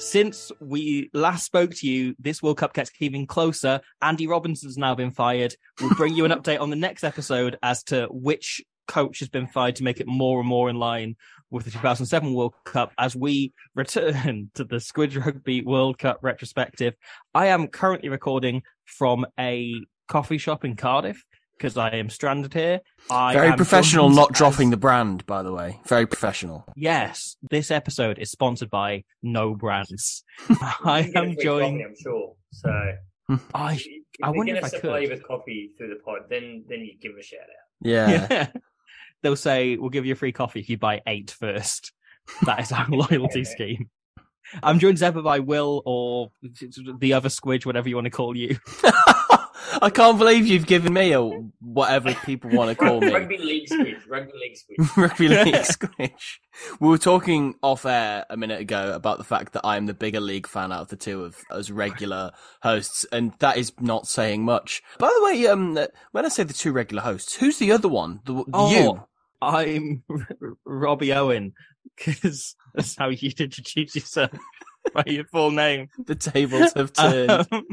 since we last spoke to you, this World Cup gets even closer. Andy Robinson's now been fired. We'll bring you an update on the next episode as to which coach has been fired to make it more and more in line with the 2007 World Cup as we return to the Squidge Rugby World Cup retrospective. I am currently recording from a coffee shop in Cardiff because I am stranded here. I Very professional, joined not as- dropping the brand, by the way. Very professional. Yes, this episode is sponsored by No Brands. I You can get a am free joined. I'm sure. So I, if, if I they're wonder gonna if I supply you could. with coffee through the pod, then then you give them a shout out. Yeah. Yeah. They'll say, we'll give you a free coffee if you buy eight first. That is our loyalty scheme. I'm joined as ever by Will or the other squidge, whatever you want to call you. I can't believe you've given me a whatever people want to call me. Rugby league squid. Rugby league squid. Rugby league squish. We were talking off air a minute ago about the fact that I'm the bigger league fan out of the two of as regular hosts, and that is not saying much. By the way, um, when I say the two regular hosts, who's the other one? The, Oh, you? I'm Robbie Owen because that's how you introduce yourself by your full name. The tables have turned. Um,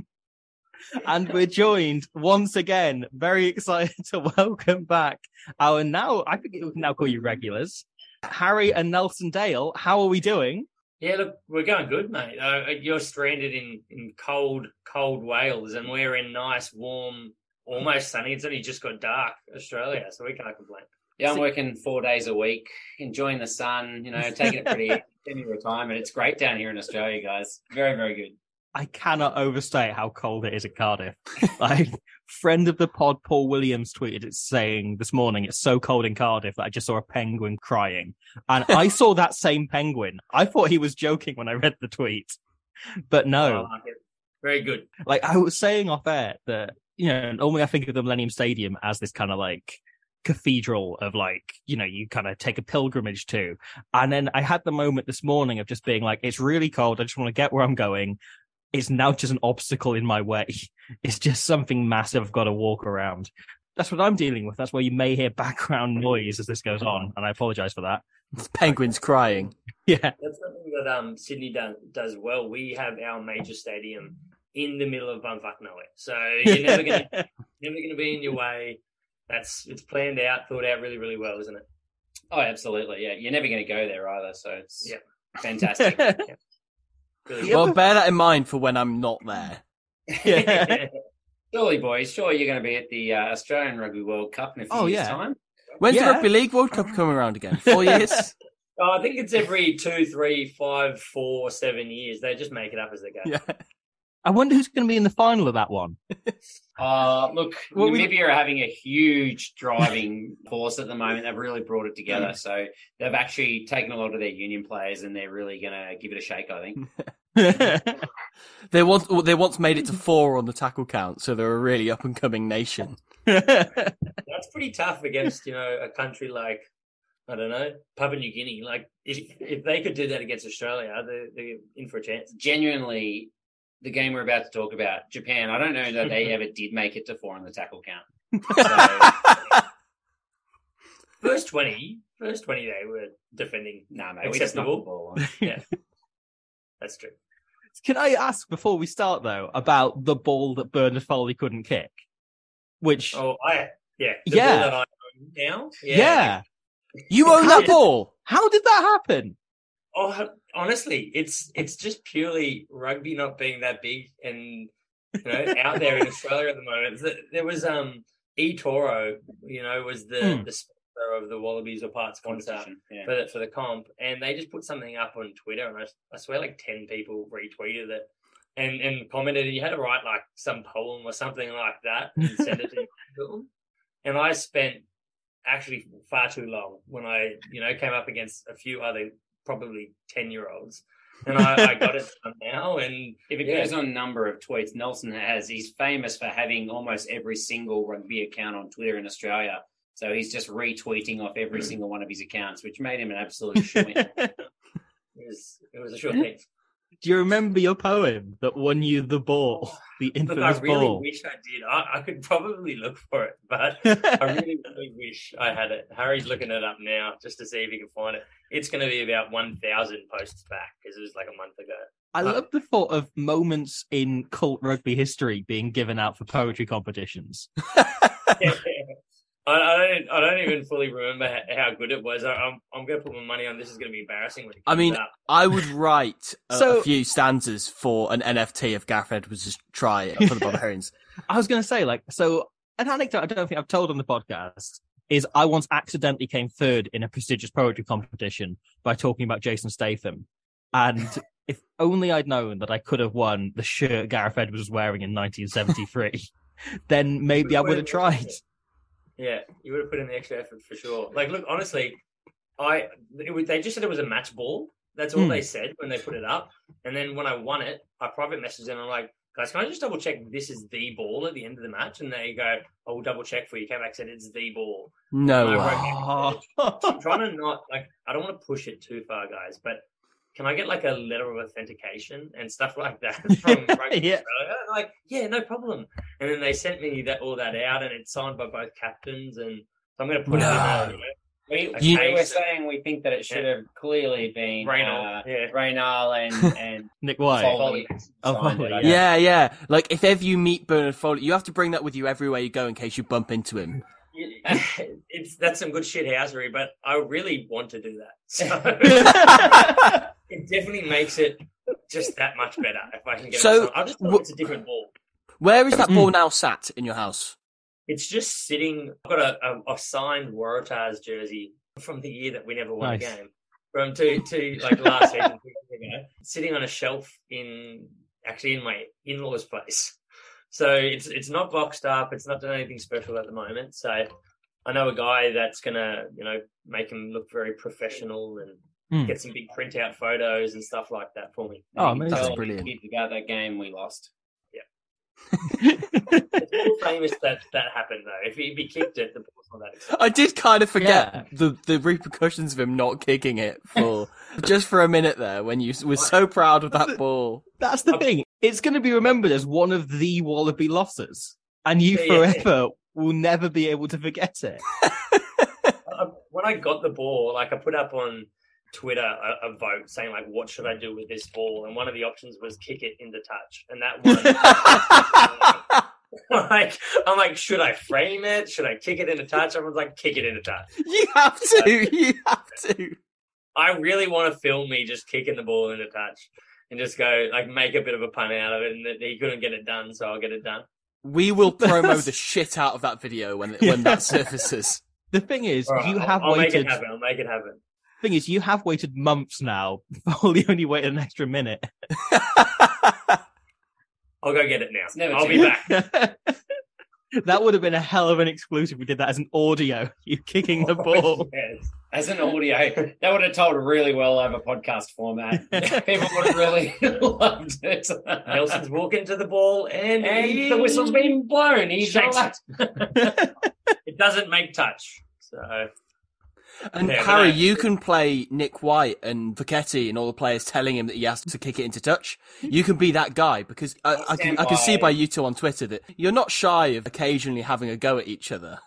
and we're joined once again, very excited to welcome back our now, I think we can now call you regulars, Harry and Nelson Dale. How are we doing? Yeah, look, we're going good, mate. Uh, you're stranded in in cold, cold Wales, and we're in nice, warm, almost sunny. It's only just got dark Australia, so we can't complain. Yeah, I'm working four days a week, enjoying the sun, you know, taking it pretty semi retirement. It's great down here in Australia, guys. Very, very good. I cannot overstate how cold it is in Cardiff. Like, friend of the pod, Paul Williams tweeted it saying this morning, it's so cold in Cardiff that I just saw a penguin crying. And I saw that same penguin. I thought he was joking when I read the tweet, but no. Oh, it. Very good. like I was saying off air that you know normally I think of the Millennium Stadium as this kind of like cathedral of like you know you kind of take a pilgrimage to, and then I had the moment this morning of just being like it's really cold. I just want to get where I'm going. It's now just an obstacle in my way. It's just something massive I've got to walk around. That's what I'm dealing with. That's why you may hear background noise as this goes on, and I apologize for that. Penguins crying. Yeah, That's something that um Sydney does, does well. We have our major stadium in the middle of bumfuck nowhere, so you're never gonna never gonna be in your way. That's it's planned out, thought out really, really well, isn't it? Oh, absolutely. Yeah, you're never going to go there either. So it's Yeah. fantastic. Yeah, well, bear that in mind for when I'm not there. Yeah. Surely, boys, sure you're going to be at the uh, Australian Rugby World Cup in a few Oh, years' yeah. time. When's Yeah. the Rugby League World Cup coming around again? Four years? Oh, I think it's every two, three, five, four, seven years. They just make it up as they go. yeah. I wonder who's going to be in the final of that one. Uh, look, Well, we... are having a huge driving force at the moment. They've really brought it together. So they've actually taken a lot of their union players and they're really going to give it a shake, I think. They once they once made it to four on the tackle count, so they're a really up and coming nation. That's pretty tough against you know a country like I don't know Papua New Guinea. Like if, if they could do that against Australia, they're, they're in for a chance. Genuinely, the game we're about to talk about, Japan, I don't know that they ever did make it to four on the tackle count. So, First twenty, first twenty, they were defending. nah, mate, we just knocked the Acceptable. ball. Yeah, that's true. Can I ask before we start though about the ball that Bernard Foley couldn't kick? Which Oh, I yeah, the Yeah. ball that I own now. yeah. You own that ball. How did that happen? Oh, honestly, it's it's just purely rugby not being that big and you know out there in Australia at the moment. There was um E Toro, you know, was the Hmm. the sponsor of the Wallabies or part sponsor yeah. for the, for the comp, and they just put something up on Twitter, and I, I swear like ten people retweeted it. And, and commented, you had to write like some poem or something like that and send it to them. And I spent actually far too long when I, you know, came up against a few other probably 10 year olds. And I, I got it done now. And If it Yeah. goes on number of tweets, Nelson has, he's famous for having almost every single rugby account on Twitter in Australia. So he's just retweeting off every hmm. single one of his accounts, which made him an absolute shit. it was, it was a sure thing. Do you remember your poem that won you the ball, oh, the infamous Look, I really ball? wish I did. I, I could probably look for it, but I really, really wish I had it. Harry's looking it up now just to see if he can find it. It's going to be about 1,000 posts back because it was like a month ago. I love the thought of moments in cult rugby history being given out for poetry competitions. I, I don't. I don't even fully remember how, how good it was. I, I'm. I'm going to put my money on this is going to be embarrassing when it I mean, out. I would write a, So- a few stanzas for an NFT of Gareth Edwards' try for the Barbarians. I was going to say, like, so an anecdote I don't think I've told on the podcast is I once accidentally came third in a prestigious poetry competition by talking about Jason Statham. And if only I'd known that I could have won the shirt Gareth Edwards was wearing in 1973, then maybe I would have tried. Yeah, you would have put in the extra effort for sure. Like, look, honestly, I it was, they just said it was a match ball. That's all Hmm. they said when they put it up. And then when I won it, I private messaged them. I'm like, guys, can I just double check this is the ball at the end of the match? And they go, I will double check for you. Came back said it's the ball. No I wrote back. I'm trying to not like I don't want to push it too far, guys, but can I get like a letter of authentication and stuff like that from Yeah. Australia? Like, yeah, no problem. And then they sent me that all that out, and it's signed by both captains, and so I'm going to put Wow. it in. We, You- we were saying we think that it should have clearly been Reynolds, uh, yeah. Raynal and, and Nick White. Foley. Oh, signed Foley, it, Yeah, yeah. Like if ever you meet Bernard Foley, you have to bring that with you everywhere you go in case you bump into him. it's that's some good shit housery, but I really want to do that. So it definitely makes it just that much better if I can get So, it. I'll just tell wh- it's a different ball. Where is that ball now sat in your house? It's just sitting. I've got a, a, a signed Waratahs jersey from the year that we never won Nice. a game. From to to like last season, ago, sitting on a shelf in actually in my in law's place. So it's it's not boxed up. It's not done anything special at the moment. So I know a guy that's gonna you know make him look very professional and Hmm. get some big printout photos and stuff like that for me. Oh, You can amazing. That's brilliant. kids about that game we lost. It's more famous that that happened though. If he, if he kicked it, the ball's not that exciting. I did kind of forget Yeah. the the repercussions of him not kicking it for just for a minute there when you were so proud of that ball. That's the thing. It's going to be remembered as one of the Wallaby losses, and you Yeah, yeah. forever will never be able to forget it. When I got the ball, like I put up on Twitter a, a vote saying like, what should I do with this ball? And one of the options was kick it into touch, and that one. like I'm like, should I frame it? Should I kick it into touch? Everyone's like, kick it into touch. you have to. You have to. I really want to film me just kicking the ball into touch and just go like make a bit of a pun out of it, and he couldn't get it done, so I'll get it done. We will promo the shit out of that video when when that surfaces. The thing is, All right, you I'll- have I'll, make waited. it happen. I'll make it happen. Thing is, you have waited months now. Foley only waited an extra minute. I'll go get it now. never I'll too be back. that would have been a hell of an exclusive. We did that as an audio. You kicking the oh, ball. Yes. As an audio, that would have told really well over podcast format. People would have really loved it. Nelson's walking to the ball and, and he- the whistle's been blown. He's Shakes it. it doesn't make touch. So And Yeah, Harry, you can play Nick White and Vachetti and all the players telling him that he has to kick it into touch. You can be that guy because I, I can I can see by- by you two on Twitter that you're not shy of occasionally having a go at each other.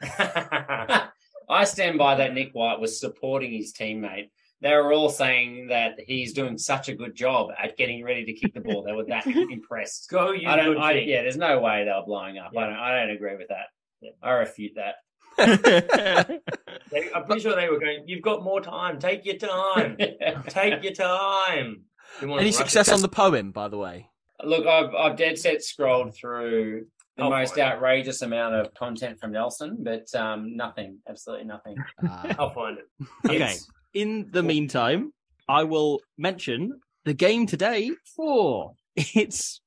I stand by that Nick White was supporting his teammate. They were all saying that he's doing such a good job at getting ready to kick the ball. They were that impressed. go you I don't. good I, yeah, there's no way they were blowing up. I don't. I don't agree with that. Yeah. I refute that. They- I'm pretty sure they were going, You've got more time. Take your time. Take your time. You Any success it. on the poem, by the way? Look, I've I've dead set scrolled through the I'll most find it. outrageous amount of content from Nelson, but um, nothing, absolutely nothing. Ah. I'll find it. Okay. It's- In the meantime, I will mention the game today for it's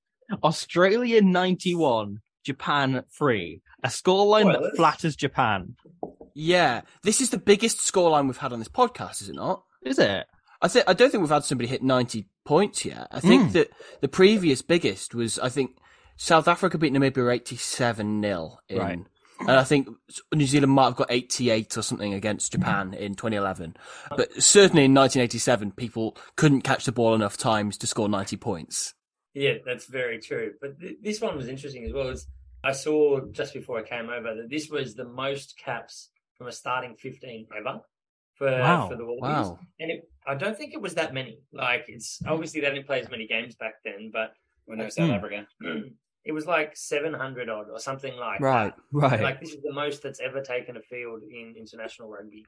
Australia 91, Japan 3. A scoreline that flatters Japan. yeah, this is the biggest scoreline we've had on this podcast, is it not? Is it? I think I don't think we've had somebody hit ninety points yet. I think Mm. that the previous biggest was I think South Africa beat Namibia eighty seven 0 in, Right. and I think New Zealand might have got eighty eight or something against Japan in twenty eleven. But certainly in nineteen eighty seven, people couldn't catch the ball enough times to score ninety points. Yeah, that's very true. But th- this one was interesting as well. As I saw just before I came over that this was the most caps from a starting 15 ever for Wow, for the Wallabies. Wow. And it, I don't think it was that many. Like it's obviously they didn't play as many games back then, but When no South Hmm. Africa. it was like 700 odd or something like Right. that. Right. Like this is the most that's ever taken a field in international rugby.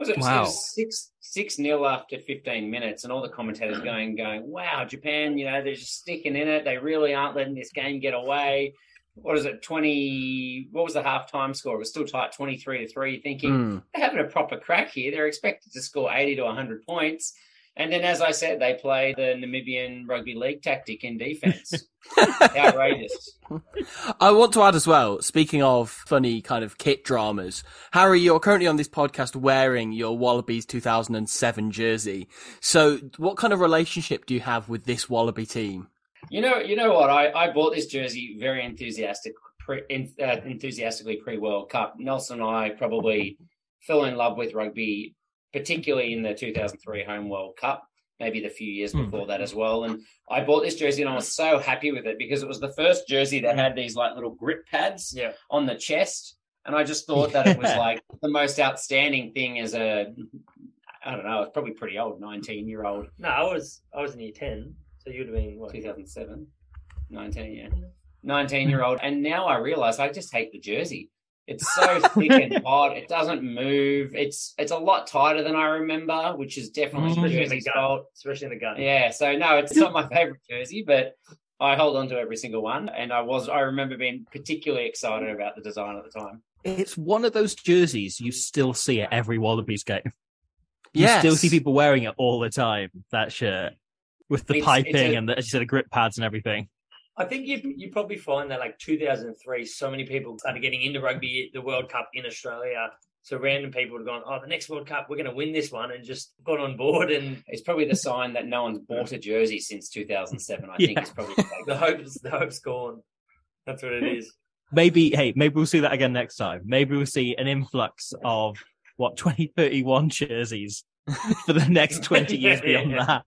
Was it, Wow. it was six six nil after fifteen minutes, and all the commentators going going, "Wow, Japan! You know they're just sticking in it. They really aren't letting this game get away." What is it? Twenty? What was the halftime score? It was still tight, twenty three to three. Thinking Mm. they're having a proper crack here. They're expected to score eighty to hundred points, and then, as I said, they play the Namibian rugby league tactic in defense. Outrageous. I want to add as well, speaking of funny kind of kit dramas, Harry, you're currently on this podcast wearing your Wallabies 2007 jersey. So what kind of relationship do you have with this Wallaby team? You know, you know what? I, I bought this jersey very enthusiastic, pre, uh, enthusiastically pre World Cup. Nelson and I probably fell in love with rugby, particularly in the 2003 Home World Cup, maybe the few years Hmm. before that as well. And I bought this jersey and I was so happy with it because it was the first jersey that had these like little grip pads Yeah. on the chest. And I just thought that it was like the most outstanding thing as a, I don't know, it's probably pretty old, 19 year old. No, I was I was in year 10, so you'd have been what? 2007, 19, yeah. 19 year old. And now I realize I just hate the jersey. It's so thick and hot. It doesn't move. It's it's a lot tighter than I remember, which is definitely Mhm. the Especially the jersey's fault. Especially in the gun. Yeah, so no, it's not my favorite jersey, but I hold on to every single one. And I was I remember being particularly excited about the design at the time. It's one of those jerseys you still see at every Wallabies game. You Yes. still see people wearing it all the time, that shirt. With the It's- piping it's a- and the, as you said, the grip pads and everything. I think you you probably find that like 2003, so many people started getting into rugby, the World Cup in Australia. So random people have gone, oh, the next World Cup, we're going to win this one, and just got on board. And It's probably the sign that no one's bought a jersey since 2007. I think it's probably the the hope's the hope's gone. That's what it is. Maybe, hey, maybe we'll see that again next time. Maybe we'll see an influx of what 2031 jerseys for the next 20 years Yeah, yeah, beyond yeah. that.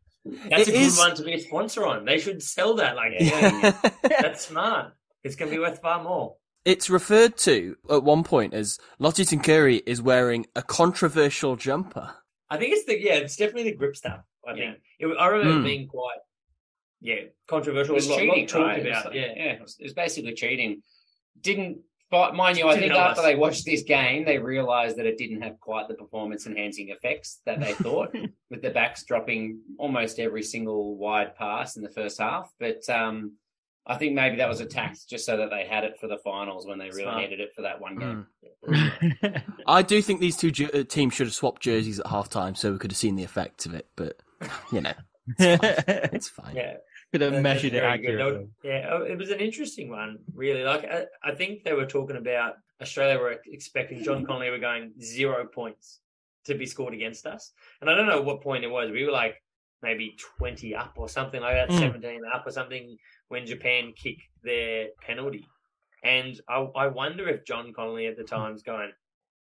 That's It a good is- one to be a sponsor on. They should sell that. Like, Yeah. yeah, that's smart. It's going to be worth far more. It's referred to at one point as Lote Tuqiri is wearing a controversial jumper. I think it's the yeah, it's definitely the grip stuff. I Yeah. think it, I remember Hmm. being quite yeah It controversial. was a lot, cheating, lot talked right? It was about. like- yeah, yeah, it was, it was basically cheating. Didn't, but mind you, I think after they watched this game, they realised that it didn't have quite the performance-enhancing effects that they thought, with the backs dropping almost every single wide pass in the first half. But um, I think maybe that was a tax just so that they had it for the finals when they really Smart. needed it for that one game. Mm. I do think these two ju- uh, teams should have swapped jerseys at half time so we could have seen the effects of it, but you know, it's fine. yeah. Could have measured it accurately. Yeah, oh, it was an interesting one, really. Like I, I think they were talking about Australia were expecting John Connolly were going zero points to be scored against us, and I don't know what point it was. We were like maybe twenty up or something like that, Mm. seventeen up or something when Japan kicked their penalty, and I, I wonder if John Connolly at the time's going,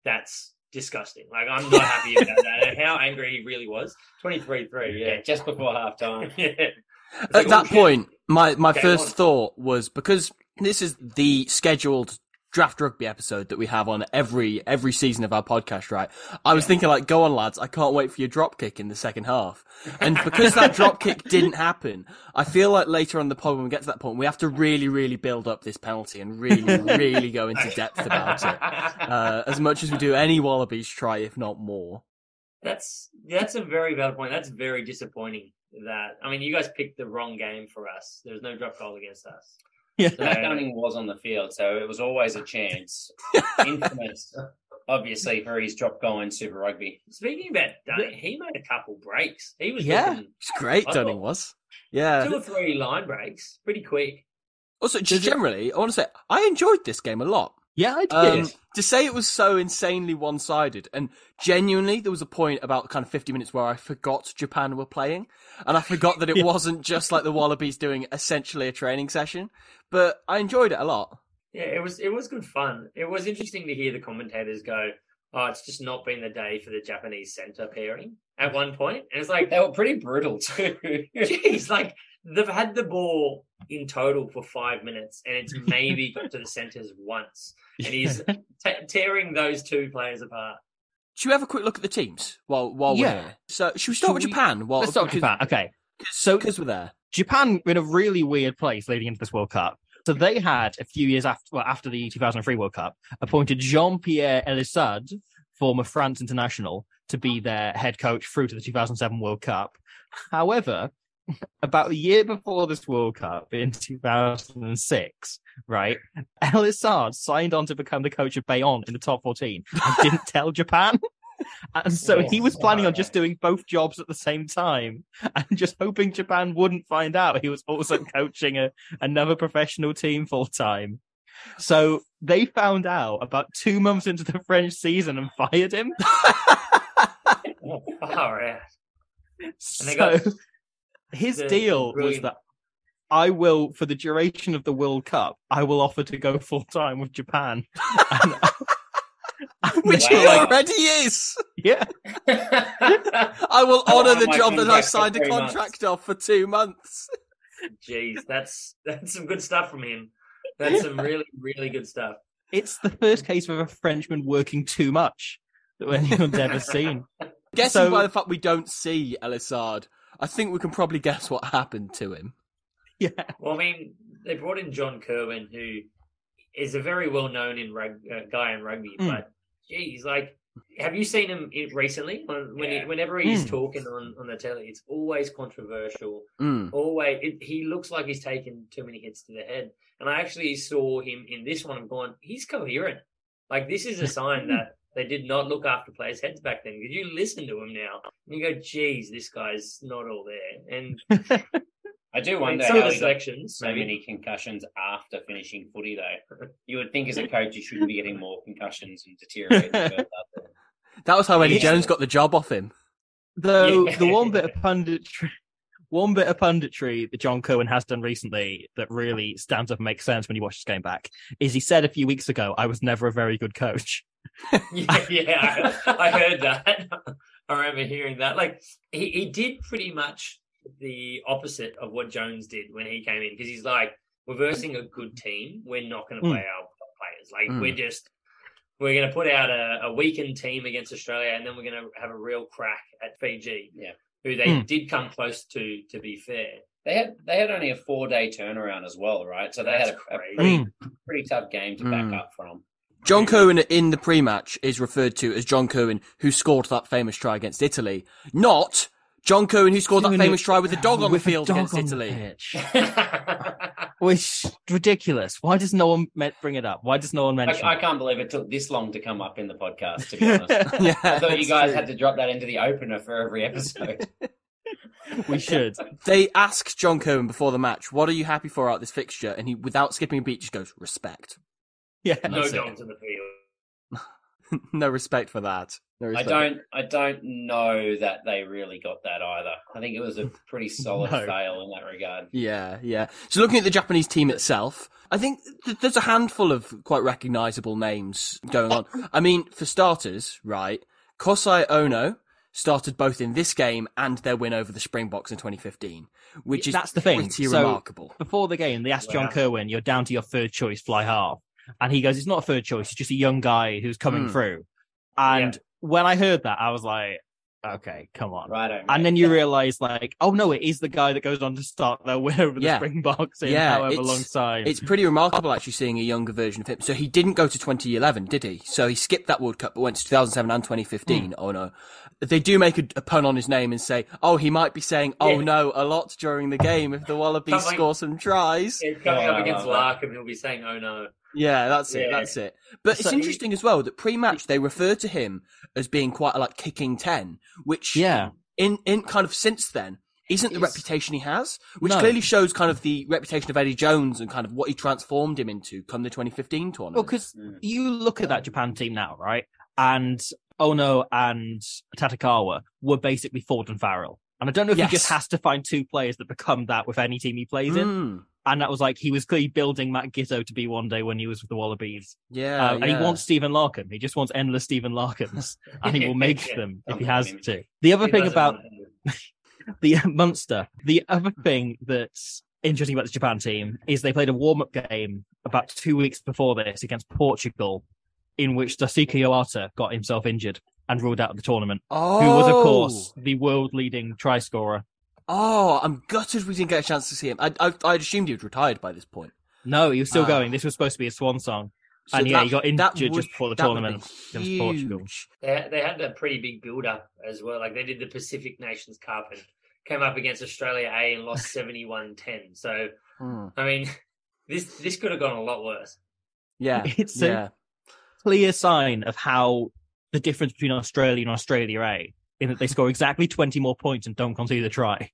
"That's." Disgusting. Like I'm not happy about that. And how angry he really was. Twenty three three. Yeah, Yeah. just before half time. yeah. At like, that oh, point, my, my first on. thought was because this is the scheduled draft rugby episode that we have on every every season of our podcast, right? I was thinking like, go on lads, I can't wait for your drop kick in the second half. And because that drop kick didn't happen, I feel like later on the pod when we get to that point, we have to really, really build up this penalty and really, really go into depth about it. Uh, as much as we do any Wallabies try, if not more. That's that's a very valid point. That's very disappointing. That I mean, you guys picked the wrong game for us. There was no drop goal against us. Yeah. So Matt Dunning was on the field, so it was always a chance. Infamous, obviously, for his drop goal in Super Rugby. Speaking about Dunning, he made a couple breaks. He was Yeah. looking It's great, I Dunning thought- was. Yeah. two or three line breaks, pretty quick. Also, just generally, I want to say I enjoyed this game a lot. Yeah, I Um, did. to say it was so insanely one-sided, and genuinely, there was a point about kind of 50 minutes where I forgot Japan were playing, and I forgot that it Yeah. wasn't just like the Wallabies doing essentially a training session. But I enjoyed it a lot. Yeah, it was it was good fun. It was interesting to hear the commentators go, "Oh, it's just not been the day for the Japanese center pairing." At one point, and it's like, They were pretty brutal too. Jeez, like they've had the ball in total for five minutes, and it's maybe got to the centers once, and he's t- tearing those two players apart. Should we have a quick look at the teams while while Yeah. we're here? So, should we start Should with we- Japan? While, Let's start with Japan. Okay. So, because we're there. Japan were in a really weird place leading into this World Cup. So they had a few years after, well, after the 2003 World Cup, appointed Jean-Pierre Elissalde, former France international, to be their head coach through to the 2007 World Cup. However, about a year before this World Cup in 2006, right, Elissalde signed on to become the coach of Bayonne in the top 14 and didn't tell Japan. And so he was planning on just doing both jobs at the same time and just hoping Japan wouldn't find out he was also coaching a, another professional team full time. So they found out about two months into the French season and fired him. Far out. they So got his the deal was that I will, for the duration of the World Cup, I will offer to go full time with Japan. And- and Which they he already is. yeah. I will honour want the job that I contract for signed a three contract of for two months. Jeez, that's that's some good stuff from him. That's some really really good stuff. It's the first case of a Frenchman working too much that anyone's ever seen. Guessing So- by the fact we don't see Elissalde, I think we can probably guess what happened to him. Yeah. Well, I mean, they brought in John Kirwan, who is a very well known in rug, uh, guy in rugby, Mm. but geez, like, have you seen him in, recently? When, when Yeah. he, whenever he's Mm. talking on, on the telly, it's always controversial. Mm. Always, it, he looks like he's taken too many hits to the head. And I actually saw him in this one. I'm going, he's coherent. Like this is a sign that they did not look after players' heads back then. Because you listen to him now, and you go, "Geez, this guy's not all there." And I do I mean, wonder how the he selections, so maybe. many concussions after finishing footy, though. You would think as a coach you shouldn't be getting more concussions and deteriorating That was how Eddie Yeah. Jones got the job off him. Though Yeah. the one bit of punditry, one bit of punditry that John Kirwan has done recently that really stands up and makes sense when you watch this game back is he said a few weeks ago, "I was never a very good coach." yeah, yeah, I, I heard that. I remember hearing that. Like he, he did pretty much the opposite of what Jones did when he came in because he's like, we're versing a good team. We're not going to play our players. Like Mm. we're just we're going to put out a, a weakened team against Australia, and then we're going to have a real crack at Fiji. Yeah. who they Mm. did come close to. To be fair, They had they had only a four day turnaround as well, right? So they That's had a, a pretty, Mm. pretty tough game to Mm. back up from. John Kirwan in the pre-match is referred to as John Kirwan who scored that famous try against Italy, not John Kirwan who scored that famous it try with the dog on the with field against on Italy. Which ridiculous. Why does no one met- bring it up? Why does no one mention? I, I can't believe it took this long to come up in the podcast. To be honest, yeah, I thought you guys true. had to drop that into the opener for every episode. we should. They asked John Kirwan before the match, "What are you happy for out of this fixture?" And he, without skipping a beat, just goes, "Respect." Yeah. no That's it. dogs in the field. no respect for that. No I don't I don't know that they really got that either. I think it was a pretty solid No. fail in that regard. Yeah, yeah. So looking at the Japanese team itself, I think th- there's a handful of quite recognisable names going on. I mean, for starters, right, Kosei Ono started both in this game and their win over the Springboks in 2015, which is That's the thing. pretty So- remarkable. Before the game, they asked John Wow. Kirwan, "You're down to your third choice, fly half," and he goes, "It's not a third choice. It's just a young guy who's coming Hmm. through." And Yeah. when I heard that, I was like, Okay, come on. Righto. And then you realize, like, oh no, it is the guy that goes on to start their win over the Yeah. Springboks in Yeah, however it's- long time. It's pretty remarkable actually seeing a younger version of him. So he didn't go to 2011, did he? So he skipped that World Cup but went to 2007 and 2015. Hmm. Oh no. They do make a, a pun on his name and say, oh, he might be saying, oh Yeah. no, a lot during the game if the Wallabies Something- score some tries. Yeah, coming up against love Larkham, he'll be saying, "Oh no." Yeah, that's it. Yeah. That's it. But it's So- interesting as well that pre-match they refer to him as being quite a like kicking ten, which yeah. in in kind of since then isn't the He's- reputation he has, which No. clearly shows kind of the reputation of Eddie Jones and kind of what he transformed him into come the 2015 tournament. Well, because Mm. you look at that Japan team now, right? And Ono and Tatekawa were basically Ford and Farrell. And I don't know if Yes. he just has to find two players that become that with any team he plays in. And that was like he was clearly building Matt Giteau to be one day when he was with the Wallabies. yeah, Uh, And he wants Stephen Larkham. He just wants endless Stephen Larkhams. and he will make Yeah. them if he blame has him. to. The other thing about the Munster. The other thing that's interesting about the Japan team is they played a warm up game about two weeks before this against Portugal, in which Daisuke Ohata got himself injured and ruled out of the tournament. oh, Who was, of course, the world leading try scorer. Oh, I'm gutted we didn't get a chance to see him. I, I, I'd assumed he was retired by this point. No, he was still Ah. going. This was supposed to be a swan song. So And yeah, that- he got that injured would- just before the tournament against Portugal. huge. They, they had a pretty big build up as well. Like they did the Pacific Nations Cup and came up against Australia A and lost 71-10. So Hmm. I mean, this this could have gone a lot worse. Yeah, It's a- yeah. Clear sign of how the difference between Australia and Australia A in that they score exactly 20 more points and don't concede a try.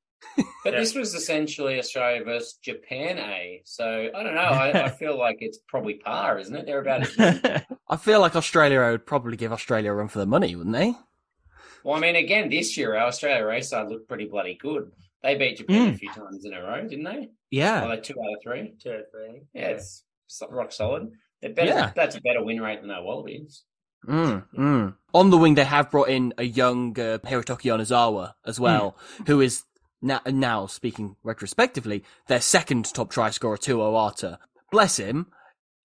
But Yeah. this was essentially Australia versus Japan A. So I don't know. I, I feel like it's probably par, isn't it? They're about as I feel like Australia would probably give Australia a run for the money, wouldn't they? Well, I mean, again, this year our Australia race side looked pretty bloody good. They beat Japan Mm. a few times in a row, didn't they? yeah. Well, like two out of three. Two out of three. Yeah, it's rock solid. They're better, Yeah. That's a better win rate than our Wallabies. Mm, mm. On the wing, they have brought in a young uh, Hirotoki Onizawa as well, who is now, now, speaking retrospectively, their second top try scorer to Ohata. Bless him.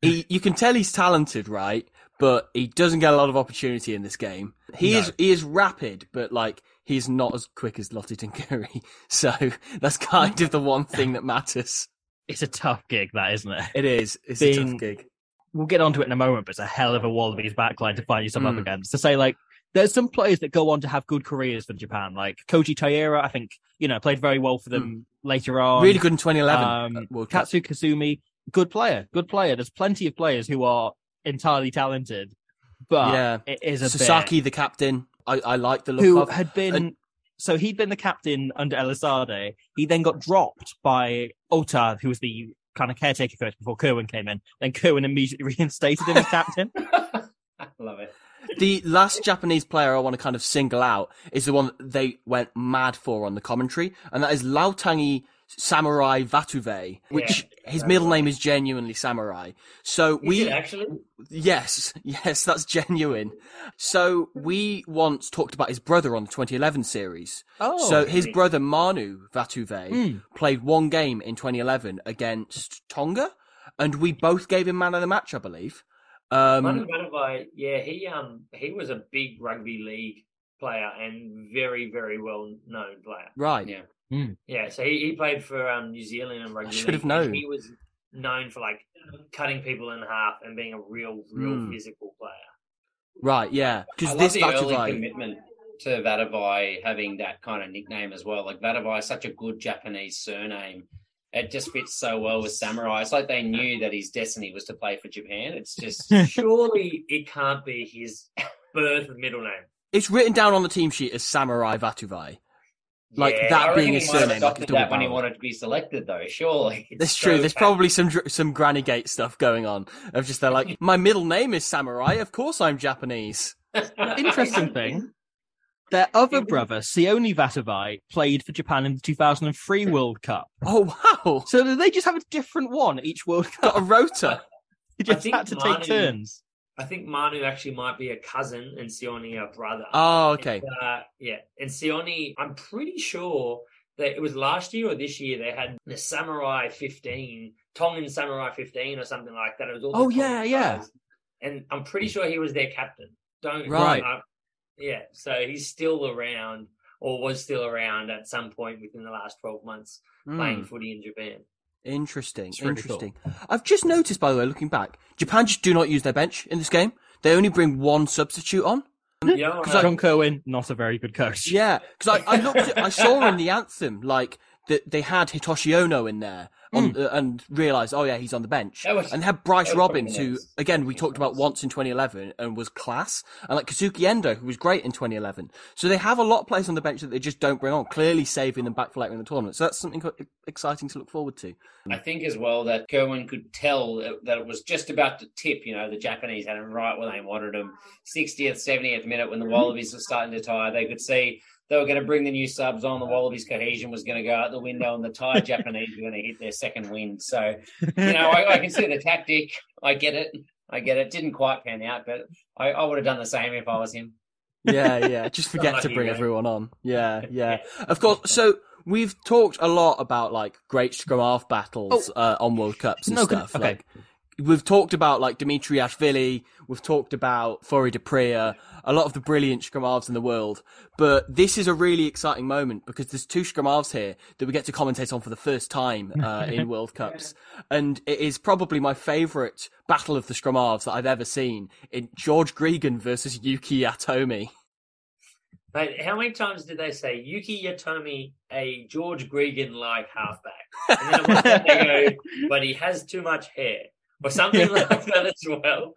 He, you can tell he's talented, right? But he doesn't get a lot of opportunity in this game. He No. is, he is rapid, but like, he's not as quick as Lote Tuqiri. So that's kind of the one thing that matters. It's a tough gig, that, isn't it? It is. It's a tough gig. We'll get onto it in a moment, but it's a hell of a Wallabies backline to find yourself up Mm. against. To say, like, there's some players that go on to have good careers for Japan, like Koji Taira, I think, you know, played very well for them later on. Really good in 2011 Um, World Katsu Kasumi, good player, good player. There's plenty of players who are entirely talented, but Yeah. it is a Sasaki, bit, the captain. I, I like the look who of. had been. and- so he'd been the captain under Elissalde. He then got dropped by Ota, who was the kind of caretaker coach before Kirwan came in. Then Kirwan immediately reinstated him as captain. I love it. The last Japanese player I want to kind of single out is the one that they went mad for on the commentary, and that is Luatangi Samurai Vatuvei, which his middle name is genuinely Samurai. So Is we, it actually? yes, yes, that's genuine. So we once talked about his brother on the 2011 series. Oh, so his brother Manu Vatuvei Hmm. played one game in 2011 against Tonga, and we both gave him man of the match, I believe. Um, Manu Manavai, yeah, he um he was a big rugby league player and very very well known player. right. Yeah. Yeah, so he, he played for um New Zealand and rugby. I should league, have known. He was known for like cutting people in half and being a real real Mm. physical player. Right, yeah. Because this the early Vatuvei, commitment to Vatuvei having that kind of nickname as well. Like Vatuvei is such a good Japanese surname. It just fits so well with Samurai. It's like they knew that his destiny was to play for Japan. It's just Surely it can't be his birth middle name. it's written down on the team sheet as Samurai Vatuvei. Like, Yeah, that I being reckon his he might have surname, like, adopted double that when he wanted to be selected, though. Surely, It's That's so true. There's catchy. probably some some Granny Gate stuff going on. Of just they're like, my middle name is Samurai. Of course I'm Japanese. interesting thing. Their other brother, Sione Vatuvei, played for Japan in the 2003 World Cup. Oh wow! So did they just have a different one each World Got a rota. They just had to Manu- take turns. I think Manu actually might be a cousin and Sione a brother. Oh, okay. And, uh, yeah, and Sione, I'm pretty sure that it was last year or this year they had the Samurai 15, Tongan Samurai 15 or something like that. It was all Oh, yeah, Tongan yeah. players. And I'm pretty sure he was their captain. Don't Right. uh, Yeah, so he's still around, or was still around at some point within the last twelve months playing Hmm. footy in Japan. Interesting. It's really cool. interesting. I've just noticed, by the way, looking back, Japan just do not use their bench in this game. They only bring one substitute on. You know, Because I- John Kirwan, not a very good coach. Yeah, because I, I looked, at, I saw in the anthem like that they had Hitoshi Ono in there, on, uh, and realised, oh yeah, he's on the bench, was- and they had Bryce that was probably Robins, who again we talked about once in 2011 and was class, and like Kazuki Endo, who was great in 2011. So they have a lot of players on the bench that they just don't bring on, clearly saving them back for later in the tournament. So that's something exciting to look forward to. I think as well that Kirwan could tell that it was just about to tip. You know, the Japanese had him right where they wanted him. 60th, 70th minute when the Wallabies were starting to tire, they could see they were going to bring the new subs on. The Wallabies' cohesion was going to go out the window, and the tired Japanese were going to hit their second wind. So, you know, I, I can see the tactic. I get it. I get it. Didn't quite pan out, but I, I would have done the same if I was him. Yeah, yeah. Just forget to bring yeah. everyone on. Yeah, yeah. Of course. So we've talked a lot about like great scrum half battles uh, on World Cups and No, stuff. okay. Like we've talked about like Dimitri Yachvili. We've talked about Fourie du Preez. A lot of the brilliant scrum halves in the world. But this is a really exciting moment because there's two scrum halves here that we get to commentate on for the first time uh, in World Cups, and it is probably my favourite battle of the scrum halves that I've ever seen. In George Gregan versus Yuki Yatomi. Mate, how many times did they say Yuki Yatomi, a George Gregan like halfback? And then at one point they go, but he has too much hair, or something like that as well.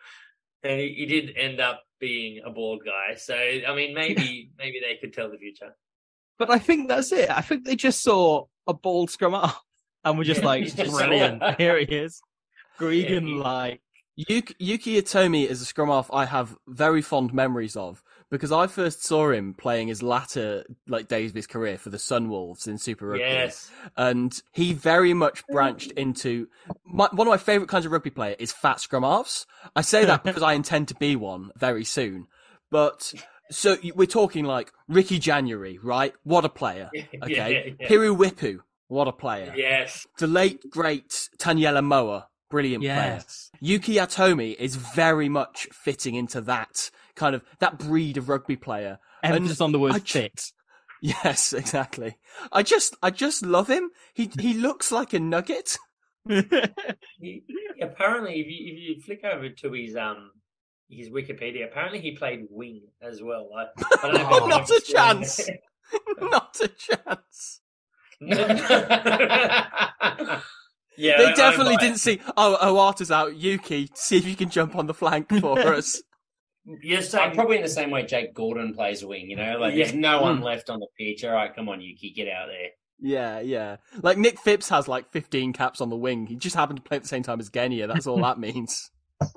And he, he did end up being a bald guy. So I mean, maybe maybe they could tell the future. But I think that's it. I think they just saw a bald scrum half and were just Yeah, like, just- brilliant. Here he is. Gregan, like, Yuki, Yuki Yatomi is a scrum half I have very fond memories of because I first saw him playing his latter like days of his career for the Sunwolves in Super Rugby, Yes. and he very much branched into my, one of my favourite kinds of rugby player is fat scrum halves. I say that because I intend to be one very soon, but. So we're talking like Ricky Januarie, right? What a player. Yeah, Okay. yeah. Piri Weepu, what a player. Yes. The late great Taniela Moa, brilliant player. Yuki Yatomi is very much fitting into that kind of that breed of rugby player. And- Emphasis on the word I ju- fit. Yes, exactly. I just I just love him. He he looks like a nugget. He, apparently, if you if you flick over to his um his Wikipedia, apparently he played wing as well. I, I don't know Oh, not a chance. Not a chance. yeah, they I- I definitely didn't it. see. Oh, Ohata's out. Yuki, see if you can jump on the flank for us. You're saying I'm probably in the same way Jake Gordon plays a wing, you know, like there's no one Mm. left on the pitch. All right, come on, Yuki, get out there. Yeah, yeah. Like Nick Phipps has like 15 caps on the wing. He just happened to play at the same time as Genia. That's all that means.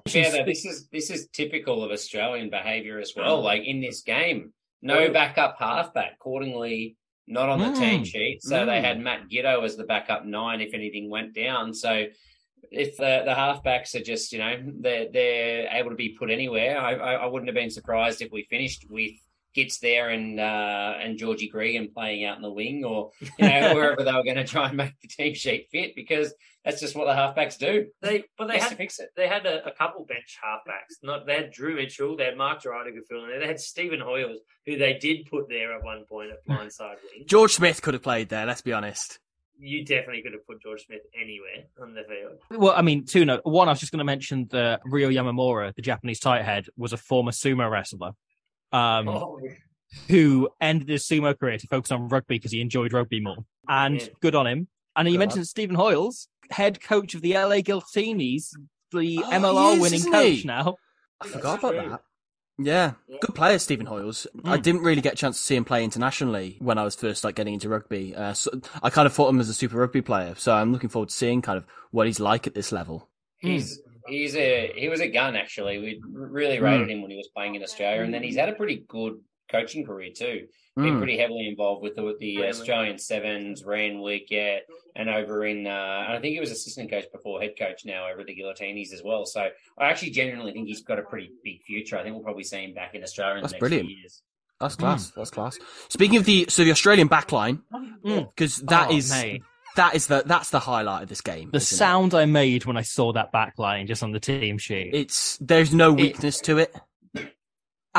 Yeah, though, this is this is typical of Australian behaviour as well. Like in this game, no backup halfback. Accordingly, not on the Mm. team sheet. So they Mm. had Matt Giteau as the backup nine if anything went down. So if the the halfbacks are just you know they're they're able to be put anywhere, I I, I wouldn't have been surprised if we finished with. Gits there and uh, and Georgie Gregan playing out in the wing, or you know wherever they were going to try and make the team sheet fit, because that's just what the halfbacks do. they, but they Has to had fix it. they had a, a couple bench halfbacks. Not they had Drew Mitchell, they had Mark Gerardo could fill in there. They had Stephen Hoiles, who they did put there at one point at blindside wing. George Smith could have played there, let's be honest. You definitely could have put George Smith anywhere on the field. Well, I mean, two notes. One, I was just going to mention that Ryo Yamamura, the Japanese tight head, was a former sumo wrestler. Um, Oh, who ended his sumo career to focus on rugby because he enjoyed rugby more. And Yeah. good on him. And you Good mentioned Stephen Hoiles, head coach of the LA Giltinis, the Oh, MLR winning coach he? now. I That's forgot about true. that. Yeah, Yeah. good player, Stephen Hoiles. I Mm. didn't really get a chance to see him play internationally when I was first like getting into rugby. Uh, so I kind of thought him as a super rugby player, so I'm looking forward to seeing kind of what he's like at this level. He's he's a he was a gun actually. We really rated him when he was playing in Australia, and then he's had a pretty good coaching career too. Been Mm. pretty heavily involved with the, with the Really? Australian Sevens, Randwick, yeah, and over in uh, I think he was assistant coach before head coach now over at the Giltinis as well. So I actually genuinely think he's got a pretty big future. I think we'll probably see him back in Australia in That's the next brilliant. few years. That's class. That's class. Speaking of the so the Australian backline, Mm. because that Oh, is mate. that is the that's the highlight of this game. The isn't it? sound I made when I saw that backline just on the team sheet. It's there's no It- weakness to it.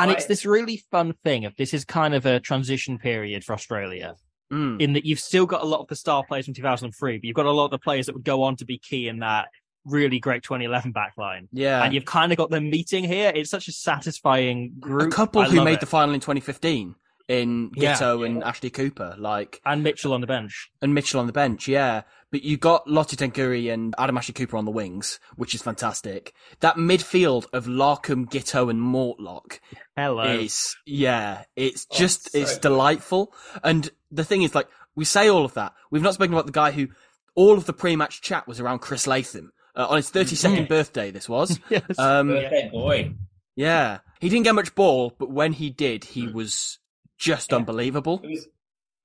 And I- it's this really fun thing of this is kind of a transition period for Australia Mm. in that you've still got a lot of the star players from 2003, but you've got a lot of the players that would go on to be key in that really great 2011 backline. Yeah. And you've kind of got them meeting here. It's such a satisfying group. a couple I who made it. the final in 2015 in Yeah. Giteau and Ashley Cooper, like, and Mitchell on the bench. and Mitchell on the bench, yeah. But you got Lote Tuqiri and Adam Ashley Cooper on the wings, which is fantastic. That midfield of Larkham, Giteau, and Mortlock Hello. is, yeah, it's Oh, just, so it's good. delightful. And the thing is, like, we say all of that. We've not spoken about the guy who, all of the pre-match chat was around Chris Latham. Uh, on his 32nd birthday, this was. yes. Um, Birthday boy. yeah. He didn't get much ball, but when he did, he was just Yeah. unbelievable. It was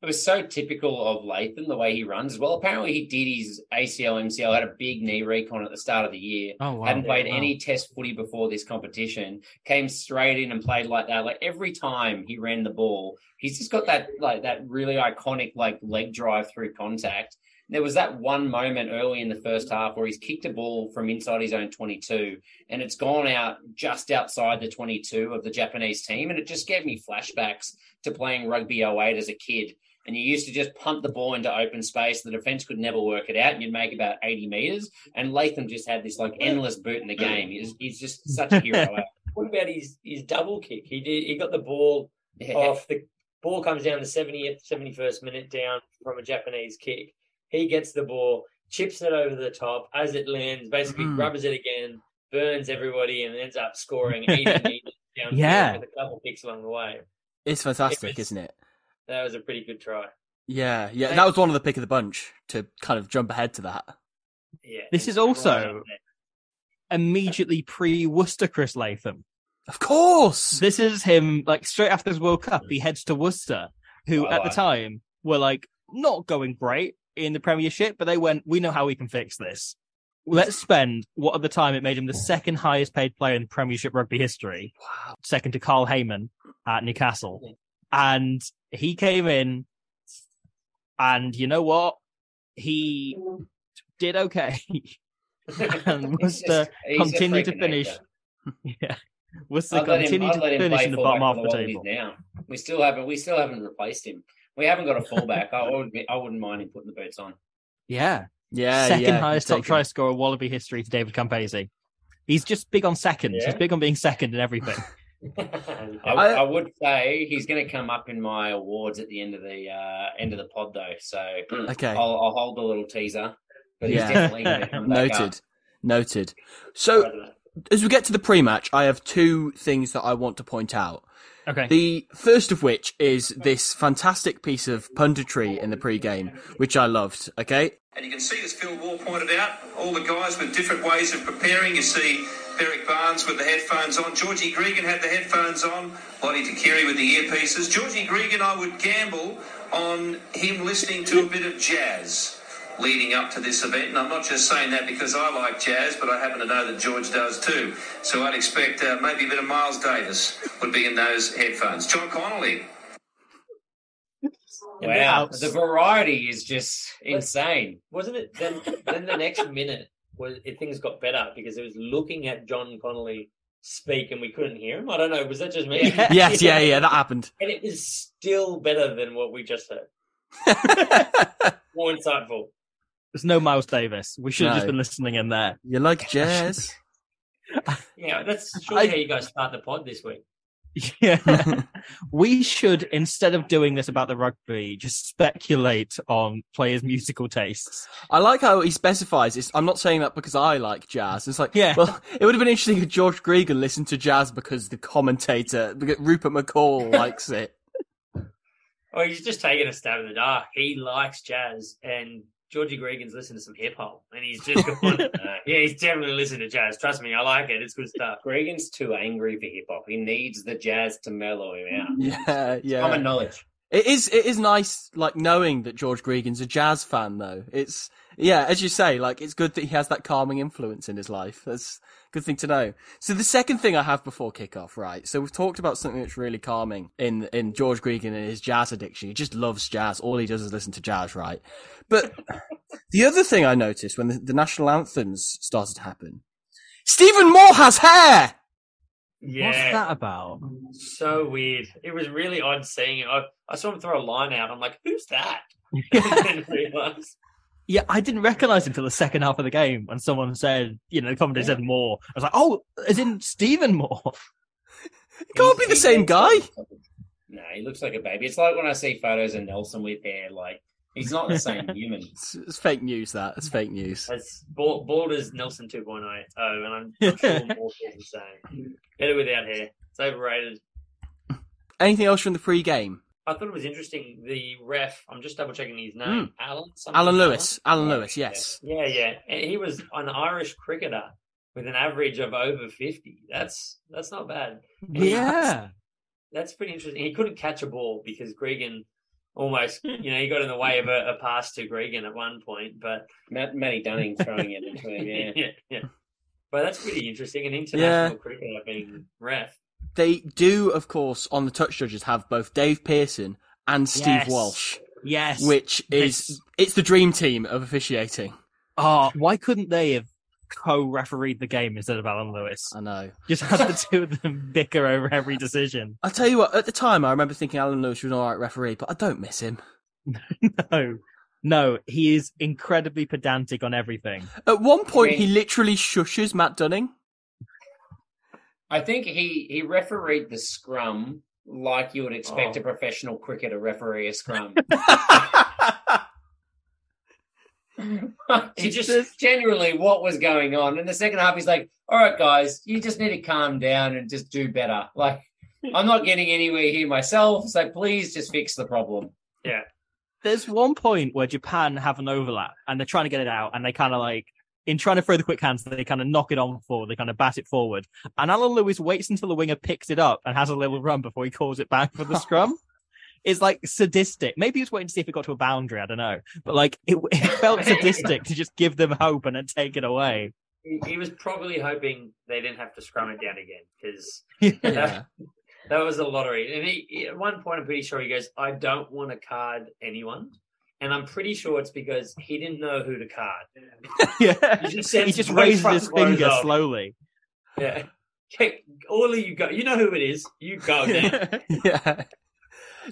it was so typical of Latham the way he runs well. Apparently, he did his ACL, MCL, had a big knee recon at the start of the year. oh, wow. hadn't played Wow. any test footy before this competition. Came straight in and played like that. Like every time he ran the ball, he's just got that like that really iconic like leg drive through contact. There was that one moment early in the first half where he's kicked a ball from inside his own 22 and it's gone out just outside the 22 of the Japanese team. And it just gave me flashbacks to playing rugby 08 as a kid. And you used to just punt the ball into open space. The defense could never work it out and you'd make about 80 meters. And Latham just had this like endless boot in the game. He's, he's just such a hero. What about his his double kick? He did. He got the ball Yeah. off. The ball comes down the 70th, 71st minute down from a Japanese kick. He gets the ball, chips it over the top as it lands, basically Mm. rubbers it again, burns everybody, and ends up scoring 80 meters down Yeah. with a couple kicks along the way. It's fantastic, It was- isn't it? That was a pretty good try. Yeah, yeah. Thank- That was one of the pick of the bunch to kind of jump ahead to that. Yeah. This is also- right. Immediately pre Worcester Chris Latham. Of course. This is him, like, straight after his World Cup, he heads to Worcester, who Oh, at the time were, like, not going great in the Premiership, but they went, we know how we can fix this. Let's spend what at the time it made him the second highest paid player in Premiership rugby history, Wow. second to Carl Hayman at Newcastle. And he came in, and you know what? He did okay. and He's Worcester just- he's a continued to finish. yeah. Worcester I'd let him, continued I'd to finish in the fullback bottom half of the table. now. We still haven't we still haven't replaced him. We haven't got a fullback. I would I wouldn't mind him putting the boots on. Yeah. Yeah, Second yeah, highest top try scorer Wallaby history to David Campese. He's just big on seconds. Yeah. He's big on being second in everything. I, I- I would say he's going to come up in my awards at the end of the uh, end of the pod, though. So Okay. I'll, I'll hold the little teaser. But Yeah. definitely going to come back up. Noted. Noted. So as we get to the pre-match, I have two things that I want to point out. Okay. The first of which is this fantastic piece of punditry in the pre-game, which I loved. Okay, And you can see, as Phil Wall pointed out, all the guys with different ways of preparing. You see Berrick Barnes with the headphones on. Georgie Gregan had the headphones on. Lote Tuqiri with the earpieces. Georgie Gregan, I would gamble on him listening to a bit of jazz leading up to this event. And I'm not just saying that because I like jazz, but I happen to know that George does too. So I'd expect uh, maybe a bit of Miles Davis would be in those headphones. John Connolly, the Wow, the variety is just insane. Wasn't it? Then, then the next minute, was it, things got better because it was looking at John Connolly speak and we couldn't hear him. I don't know. Was that just me? Yeah. yes, yeah, yeah, that happened. And it was still better than what we just heard. More insightful. There's no Miles Davis. We should have just been listening in there. you like jazz? Yeah, that's surely I- how you guys start the pod this week. Yeah. we should, instead of doing this about the rugby, just speculate on players' musical tastes. I like how he specifies. It's, I'm not saying that because I like jazz. It's like, Yeah. well, it would have been interesting if George Gregan listened to jazz because the commentator, Rupert McCall, likes it. Oh, he's just taking a stab in the dark. He likes jazz, and Georgie Gregan's listened to some hip hop, and he's just gone, uh, yeah, he's definitely listened to jazz. Trust me, I like it. It's good stuff. Gregan's too angry for hip hop. He needs the jazz to mellow him out. Yeah, yeah. Common knowledge. It is. It is nice, like knowing that George Gregan's a jazz fan, though. It's yeah, as you say, like it's good that he has that calming influence in his life. That's a good thing to know. So the second thing I have before kickoff, right? So we've talked about something that's really calming in in George Gregan and his jazz addiction. He just loves jazz. All he does is listen to jazz, right? But the other thing I noticed when the, the national anthems started to happen, Stephen Moore has hair. Yeah. What's that about? So weird. It was really odd seeing it. I, I saw him throw a line out. I'm like, who's that? and then realized. Yeah, I didn't recognize him until the second half of the game when someone said, you know, the commentator said Moore. I was like, oh, as in Stephen Moore. It can't be the same he- guy. No, he looks like a baby. It's like when I see photos of Nelson with hair. Like he's not the same human. It's, it's fake news. That it's fake news. That's bald, bald as Nelson 2.0. Oh, and I'm, I'm sure more feels the same. Better without hair. It's overrated. Anything else from the pre-game? I thought it was interesting. The ref, I'm just double checking his name. Hmm. Alan? something Alan Alan? Lewis. Alan Yeah, Lewis. Yes. Yeah, yeah. And He was an Irish cricketer with an average of over 50. That's that's not bad. Yeah. That's pretty interesting. He couldn't catch a ball because Gregan almost, hmm. you know, he got in the way of a, a pass to Gregan at one point. But Matt, Matty Dunning throwing it into him. Yeah. yeah, yeah. But that's pretty interesting. An international cricketer being ref. They do, of course, on the touch judges have both Dave Pearson and Steve Yes. Walsh, Yes. which is This- it's the dream team of officiating. Oh, why couldn't they have co-refereed the game instead of Alan Lewis? I know. Just had the two of them bicker over every decision. I'll tell you what. At the time, I remember thinking Alan Lewis was an all right referee, but I don't miss him. No, no, he is incredibly pedantic on everything. At one point, mean- he literally shushes Matt Dunning. I think he he refereed the scrum like you would expect Oh. a professional cricketer referee a scrum. he just genuinely what was going on. In the second half, he's like, "All right, guys, you just need to calm down and just do better. Like, I'm not getting anywhere here myself, so please just fix the problem." Yeah. There's one point where Japan have an overlap and they're trying to get it out, and they kind of like, in trying to throw the quick hands, they kind of knock it on forward, they kind of bat it forward. And Alan Lewis waits until the winger picks it up and has a little run before he calls it back for the scrum. It's like sadistic. Maybe he was waiting to see if it got to a boundary. I don't know, but like it, it felt sadistic to just give them hope and then take it away. He, he was probably hoping they didn't have to scrum it down again because Yeah. that was a lottery. And he, he- at one point, I'm pretty sure he goes, "I don't want to card anyone," and I'm pretty sure it's because he didn't know who to card. yeah, He just he just raises his finger up. slowly. Yeah, Okay, all of you go. You know who it is. You go yeah.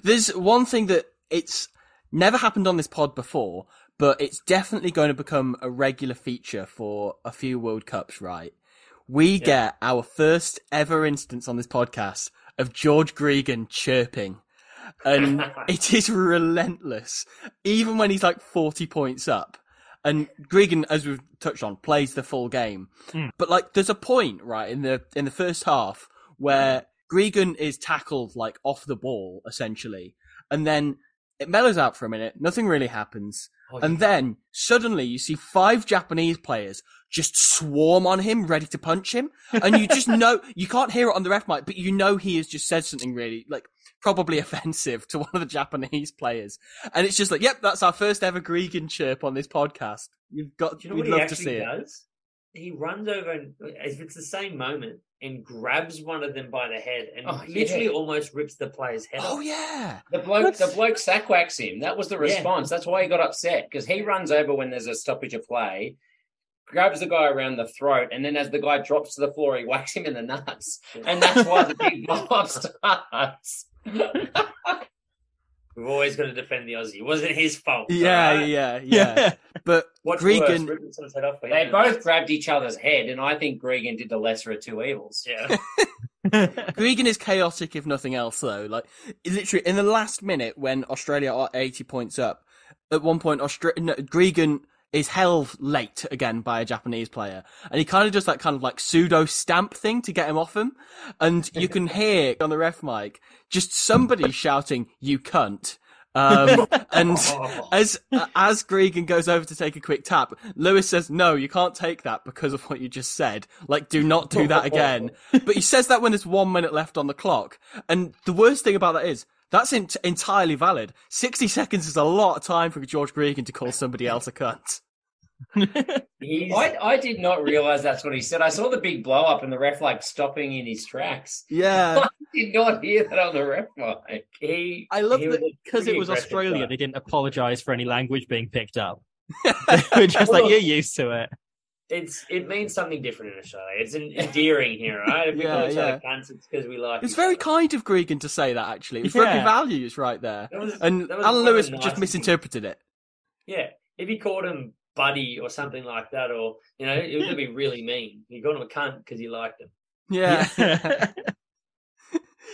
There's one thing that it's never happened on this pod before, but it's definitely going to become a regular feature for a few World Cups, right? We get our first ever instance on this podcast of George Gregan chirping. And it is relentless, even when he's like 40 points up. And Gregan, as we've touched on, plays the full game. Mm. But like, there's a point, right, in the, in the first half where Gregan is tackled like off the ball, essentially. And then it mellows out for a minute. Nothing really happens. Oh, And then suddenly you see five Japanese players just swarm on him, ready to punch him. And you just know, you can't hear it on the ref mic, but you know he has just said something really, like, probably offensive to one of the Japanese players. And it's just like, yep, that's our first ever Gregan chirp on this podcast. You've got, you know we'd love to see it. He runs over, and, if it's the same moment, and grabs one of them by the head and Oh, literally yeah. almost rips the player's head Oh off. yeah. The bloke, That's- the bloke sackwhacks him. That was the response. That's why he got upset because he runs over when there's a stoppage of play, grabs the guy around the throat, and then as the guy drops to the floor, he whacks him in the nuts, and that's why the big blow starts. We've always going to defend the Aussie. It wasn't his fault. Yeah, alright? yeah, yeah. But What's worse, Gregan, ripping someone's head off for they both grabbed each other's head, and I think Gregan did the lesser of two evils. Yeah. Gregan is chaotic if nothing else though. Like literally in the last minute when Australia are 80 points up, at one point Austra- no, Gregan is held late again by a Japanese player and he kind of does that kind of like pseudo stamp thing to get him off him and you can hear on the ref mic just somebody shouting you cunt um, and as as Gregan goes over to take a quick tap, Lewis says, "No, you can't take that because of what you just said. Like, do not do that again." but he says that when there's one minute left on the clock. And the worst thing about that is that's ent- entirely valid. Sixty seconds is a lot of time for George Gregan to call somebody else a cunt. I, I did not realize that's what he said. I saw the big blow up and the ref like stopping in his tracks. Yeah, I did not hear that on the ref mic. he, I love that because it was Australia, guy. they didn't apologize for any language being picked up. they were just like, you're used to it. It's it means something different in Australia. It's an endearing here, right? If we Yeah, call each yeah. other cunts, it's because we like. It's each very other. kind of Gregan to say that. Actually, it's Yeah. rugby values right there. Was- And Alan Lewis the just nicest misinterpreted it. Yeah, if you called him buddy or something like that, or you know, it would be really mean. You called him a cunt because you liked him. Yeah.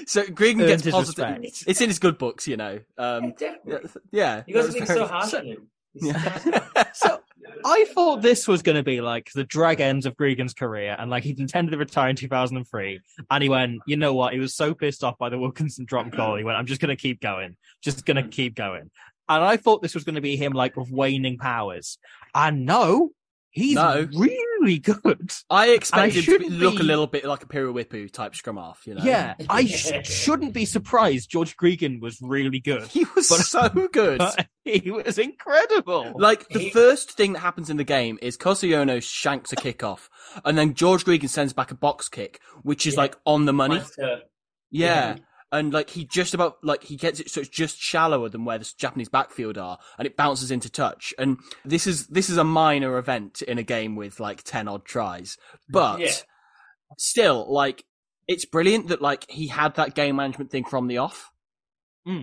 so Gregan gets his positive. respect. It's in his good books, you know. Um, yeah, definitely. yeah. You guys are being so harsh on him. Yeah. so I thought this was going to be like the drag ends of Gregan's career, and like he'd intended to retire in 2003, and he went, you know what? He was so pissed off by the Wilkinson drop goal, he went, I'm just going to keep going, just going to keep going. And I thought this was going to be him like with waning powers, and no, he's No. really good. I expect him to be- shouldn't look a little bit like a Piri Weepu type scrum half, you know? Yeah, I sh- shouldn't be surprised. George Gregan was really good. He was But- so good. he was incredible. Like the He- first thing that happens in the game is Kosei Ono shanks a kick off, and then George Gregan sends back a box kick, which is Yeah. like on the money. Nice to- Yeah. And like he just about like he gets it so it's just shallower than where the Japanese backfield are, and it bounces into touch. And this is this is a minor event in a game with like ten odd tries, but Yeah. still like it's brilliant that like he had that game management thing from the off. Hmm.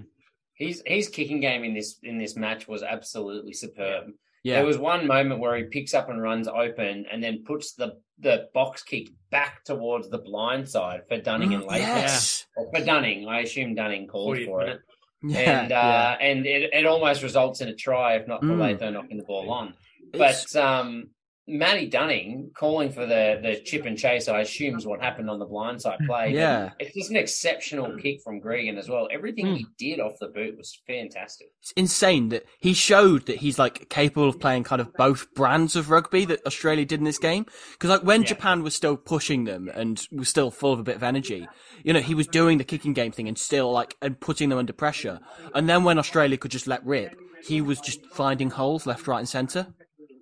His his kicking game in this in this match was absolutely superb. Yeah, There was one moment where he picks up and runs open, and then puts the the box kick back towards the blind side for Dunning and Mm, Latham. yes, Or For Dunning, I assume Dunning called 40th for it, yeah, and uh, yeah. and it, it almost results in a try if not for Mm. Latham knocking the ball on. It's- But um, Matty Dunning calling for the the chip and chase, I assume, is what happened on the blindside hmm. play. But Yeah. it's just an exceptional hmm. kick from Gregan as well. Everything he hmm. did off the boot was fantastic. it's insane that he showed that he's like capable of playing kind of both brands of rugby that Australia did in this game. Because like when Yeah. Japan was still pushing them and was still full of a bit of energy, you know, he was doing the kicking game thing and still like and putting them under pressure. And then when Australia could just let rip, he was just finding holes left, right, and centre.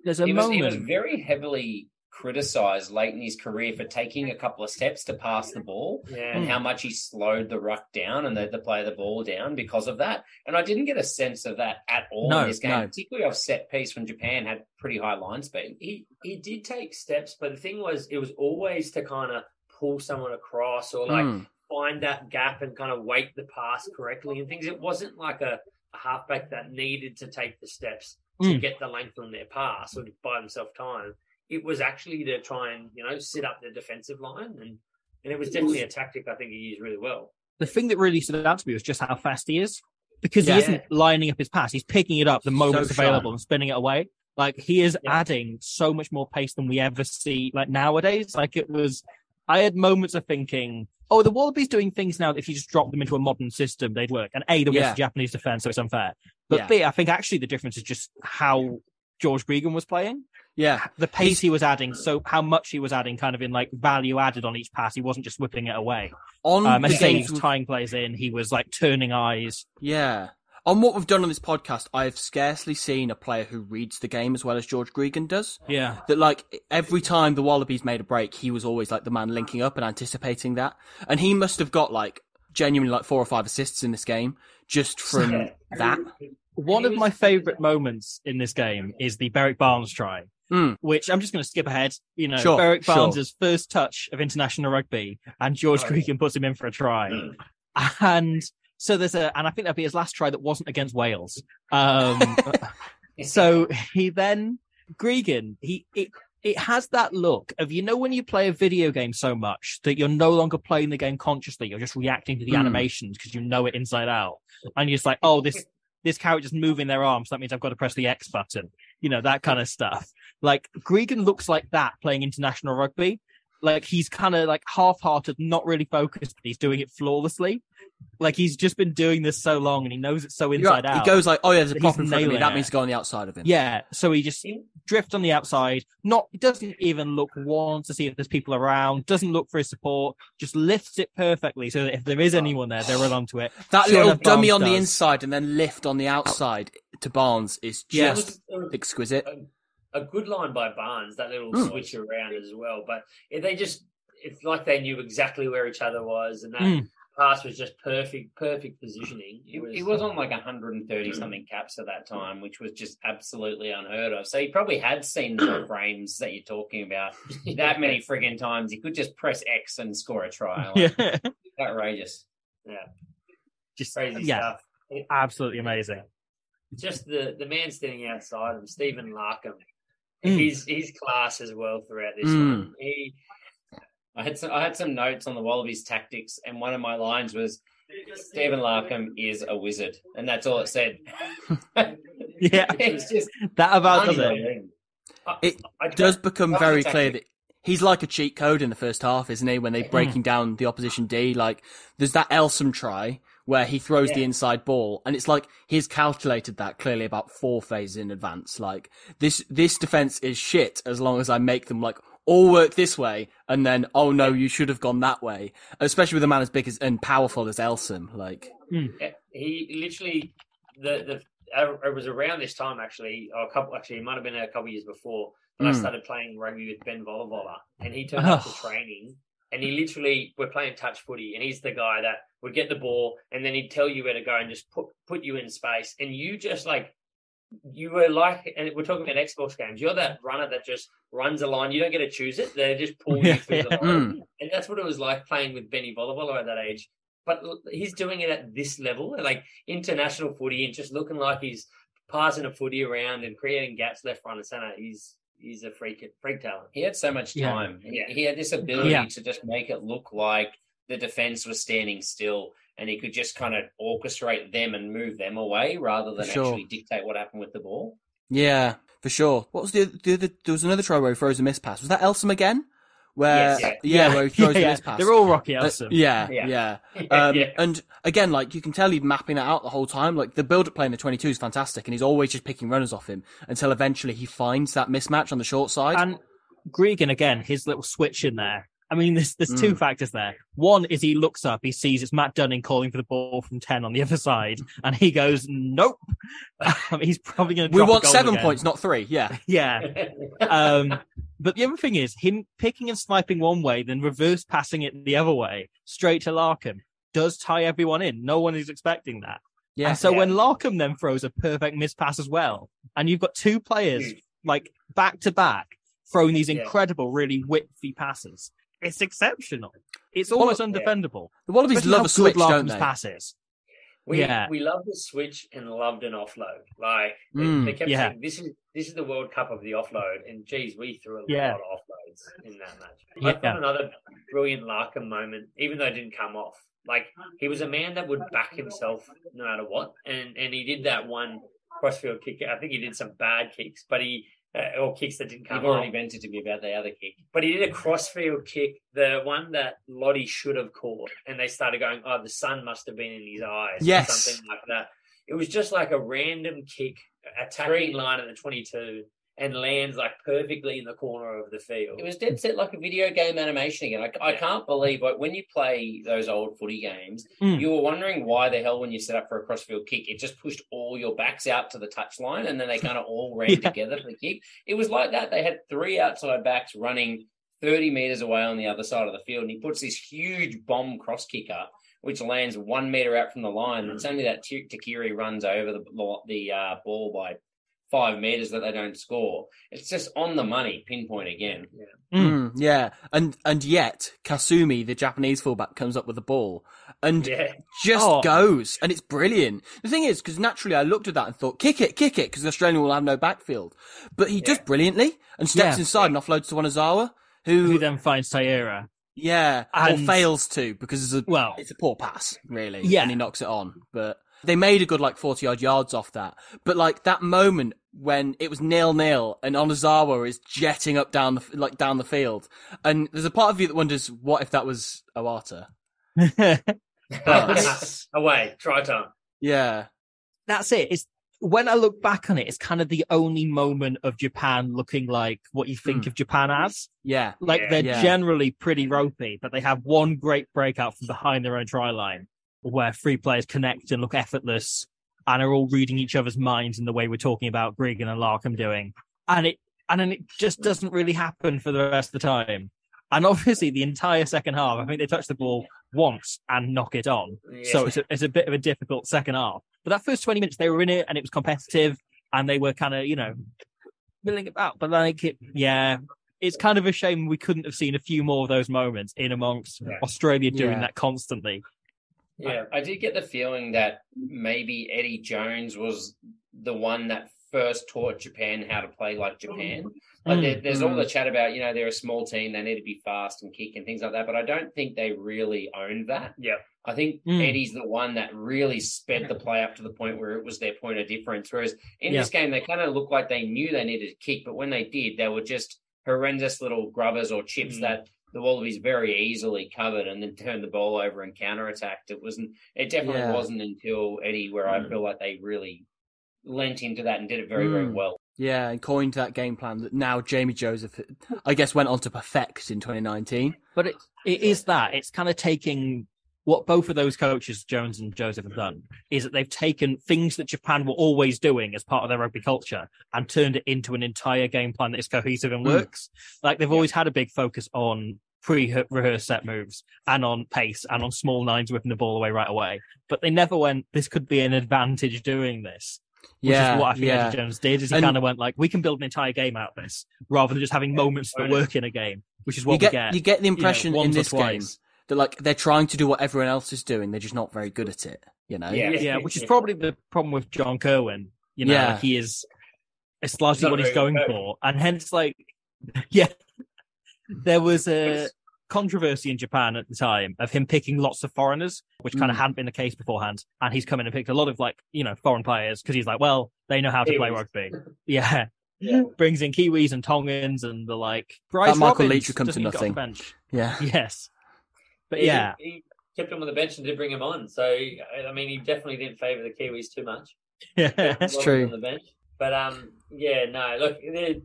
There's a He was, he was very heavily criticised late in his career for taking a couple of steps to pass the ball Yeah. and how much he slowed the ruck down and the, the play of the ball down because of that. And I didn't get a sense of that at all No, in this game, no. particularly off set piece when Japan had pretty high line speed. he he did take steps, but the thing was, it was always to kind of pull someone across or like Mm. find that gap and kind of weight the pass correctly and things. It wasn't like a, a halfback that needed to take the steps to Mm. get the length on their pass or to buy themselves time. It was actually to try and you know sit up the defensive line and and it was definitely a tactic I think he used really well. the thing that really stood out to me was just how fast he is because Yeah. he isn't lining up his pass he's picking it up the moment it's So sharp. available and spinning it away like he is Yeah. adding so much more pace than we ever see like nowadays like it was i had moments of thinking oh the wallabies doing things now that if you just drop them into a modern system they'd work and a they're Yeah. the japanese defense so it's unfair but Yeah. b i think actually the difference is just how george Gregan was playing Yeah, the pace he was adding so how much he was adding kind of in like value added on each pass he wasn't just whipping it away on um, the as you he was tying plays in. He was like turning eyes. Yeah. On what we've done on this podcast, I've scarcely seen a player who reads the game as well as George Gregan does. Yeah, That like every time the Wallabies made a break, he was always like the man linking up and anticipating that. And he must have got like genuinely like four or five assists in this game just from that. one of my favorite moments in this game is the Berrick Barnes try, Mm. which I'm just going to skip ahead. You know, Sure, Berrick sure. Barnes' first touch of international rugby, and George Oh, Gregan puts him in for a try. And so there's a, and I think that'd be his last try that wasn't against Wales. Um, so he then Gregan, he it it has that look of you know when you play a video game so much that you're no longer playing the game consciously, you're just reacting to the Mm. animations because you know it inside out, and you're just like, oh, this this character's moving their arms, that means I've got to press the X button, you know that kind of stuff. Like Gregan looks like that playing international rugby. Like he's kind of like half-hearted, not really focused, but he's doing it flawlessly. Like he's just been doing this so long and he knows it so inside right. out. He goes like, oh yeah, there's a prop in front of me. nailing That it. means go on the outside of him. Yeah, so he just drifts on the outside. Not he doesn't even look once to see if there's people around. Doesn't look for his support. Just lifts it perfectly so that if there is oh. anyone there, they run onto it. That little dummy Barnes on the inside and then lift on the outside to Barnes is just was- it was exquisite. A good line by Barnes, that little Mm. switch around as well. But if they just, it's like they knew exactly where each other was, and that Mm. pass was just perfect, perfect positioning. He, he was on like 130 something caps at that time, which was just absolutely unheard of. So he probably had seen the frames that you're talking about that many friggin' times. He could just press X and score a try. Like, yeah, Outrageous. Yeah. Just crazy yeah, stuff. absolutely amazing. Just the the man standing outside him, Stephen Larkham. Mm. He's he's class as well throughout this Mm. one. He I had some I had some notes on the Wallabies tactics, and one of my lines was Stephen Larkham is a wizard, and that's all it said. Yeah, it's just that about does it. unbelievable. I- It I does become very clear that he's like a cheat code in the first half, isn't he? When they're breaking down the opposition D, like there's that Elsom try where he throws the inside ball, and it's like he's calculated that clearly about four phases in advance. Like this, this defense is shit as long as I make them like all work this way, and then oh no, you should have gone that way. Especially with a man as big as and powerful as Elsom, like Yeah, he literally the the uh, it was around this time actually, or a couple actually it might have been a couple years before when I Mm. started playing rugby with Ben Volavola, and he turned up to Oh. training, and he literally we're playing touch footy, and he's the guy that would get the ball, and then he'd tell you where to go and just put put you in space, and you just like. You were like, and we're talking about Xbox games. You're that runner that just runs a line. You don't get to choose it; they just pull you through the line. Mm. And that's what it was like playing with Benny Volavola at that age. But he's doing it at this level, like international footy, and just looking like he's passing a footy around and creating gaps left, right, and center. He's he's a freak freak talent. He had so much time. He- Yeah. He had this ability Yeah. to just make it look like the defense was standing still, and he could just kind of orchestrate them and move them away rather than Sure. actually dictate what happened with the ball. Yeah, for sure. What was the the other? There was another try where he throws a miss pass. Was that Elsom again? Where Yes, yeah, where he throws yeah, the miss pass. They're all Rocky Uh, Elsom. yeah, Yeah. yeah. Um, Yeah. And again, like you can tell he's mapping that out the whole time. Like the build-up play in the 22 is fantastic, and he's always just picking runners off him until eventually he finds that mismatch on the short side. And Gregan again, his little switch in there. I mean, there's there's two Mm. factors there. One is he looks up, he sees it's Matt Dunning calling for the ball from ten on the other side, and he goes, "Nope." I mean, he's probably going to. we want seven points, not three. Yeah, Yeah. Um, but the other thing is him picking and sniping one way, then reverse passing it the other way, straight to Larkham, does tie everyone in. No one is expecting that. yeah. And so Yeah. when Larkham then throws a perfect miss pass as well, and you've got two players like back to back throwing these Yeah. incredible, really whiffy passes, it's exceptional. It's Well, almost yeah. undefendable. the Wallabies Especially love how a switch, good don't they? passes. We Yeah. we loved the switch and loved an offload. Like they, Mm, they kept yeah. saying, "This is this is the World Cup of the offload," and geez, we threw a Yeah. lot of offloads in that match. Yeah. I thought another brilliant Larkham moment, even though it didn't come off. Like he was a man that would back himself no matter what, and and he did that one crossfield kick. I think he did some bad kicks, but he uh, or kicks that didn't come You've already off. vented to me about the other kick. But he did a crossfield kick, the one that Lote should have caught, and they started going, "Oh, the sun must have been in his eyes," Yes. or something like that. It was just like a random kick, attacking line at the twenty-two, and lands like perfectly in the corner of the field. It was dead set like a video game animation again. I, I Yeah. can't believe like when you play those old footy games, Mm. you were wondering why the hell when you set up for a crossfield kick, it just pushed all your backs out to the touchline and then they kind of all ran Yeah. together for the kick. It was like that. They had three outside backs running 30 meters away on the other side of the field, and he puts this huge bomb cross kick up. Which lands one meter out from the line. It's only that T- Tuqiri runs over the the uh, ball by five meters that they don't score. It's just on the money, pinpoint again. Mm, yeah, and and yet Kasumi, the Japanese fullback, comes up with the ball and yeah, just Oh. goes, and it's brilliant. The thing is, because naturally I looked at that and thought, kick it, kick it, because the Australian will have no backfield. But he does brilliantly and steps Yeah. inside and offloads to Onozawa, who, Who then finds Taira? yeah, And- or fails to because it's a Well, it's a poor pass, really. Yeah. and he knocks it on. But they made a good like forty odd yards off that. But like that moment when it was nil nil and Onozawa is jetting up down the like down the field, and there's a part of you that wonders what if that was Ohata. But- away, try time. Yeah. that's it. It's when I look back on it, it's kind of the only moment of Japan looking like what you think Hmm. of Japan as. Yeah. Like Yeah. they're Yeah. generally pretty ropey, but they have one great breakout from behind their own try line where three players connect and look effortless and are all reading each other's minds in the way we're talking about Gregan and Larkham doing. And it and then it just doesn't really happen for the rest of the time. And obviously, the entire second half, I think they touch the ball once and knock it on. So it's a, it's a bit of a difficult second half. But that first 20 minutes, they were in it and it was competitive and they were kind of, you know, milling about. But like, it, yeah, it's kind of a shame we couldn't have seen a few more of those moments in amongst Yeah. Australia doing Yeah. that constantly. Yeah. I, I did get the feeling that maybe Eddie Jones was the one that first taught Japan how to play like Japan. Like there, there's all the chat about, you know, they're a small team, they need to be fast and kick and things like that, but I don't think they really owned that. Yeah. I think Mm. Eddie's the one that really sped the play up to the point where it was their point of difference. Whereas in Yeah. this game, they kind of looked like they knew they needed to kick, but when they did, they were just horrendous little grubbers or chips Mm. that the Wallabies very easily covered and then turned the ball over and counterattacked. It wasn't. It definitely Yeah. wasn't until Eddie where I Mm. feel like they really lent into that and did it very very Mm. well. Yeah, and coined that game plan that now Jamie Joseph, I guess, went on to perfect in 2019. But it, it is that. It's kind of taking what both of those coaches, Jones and Joseph, have done is that they've taken things that Japan were always doing as part of their rugby culture and turned it into an entire game plan that is cohesive and Mm. works. Like they've always had a big focus on pre-rehearsed set moves and on pace and on small nines whipping the ball away right away. But they never went, this could be an advantage doing this. Which yeah, is what I think yeah. Eddie Jones did, is he kind of went like, we can build an entire game out of this, rather than just having moments that work in a game, which is what You get, we get. you get the you know, impression in this game twice. that like they're trying to do what everyone else is doing, they're just not very good at it. You know? Yeah. Yeah, which is probably the problem with John Kirwan. You know, Yeah. like he is. It's largely what he's going good for, and hence, like, yeah, there was a controversy in Japan at the time of him picking lots of foreigners, which kind of Mm. hadn't been the case beforehand. And he's come in and picked a lot of like, you know, foreign players because he's like, well, they know how to play Kiwis. rugby. Yeah. Yeah. Brings in Kiwis and Tongans and the like. Bryce That Michael Robins Leach would come to doesn't even get off nothing. bench. Yeah. Yes. But He- yeah, he, kept him on the bench and did bring him on. So I mean, he definitely didn't favour the Kiwis too much. yeah. That's true. On the bench, but um, yeah, no, look, it,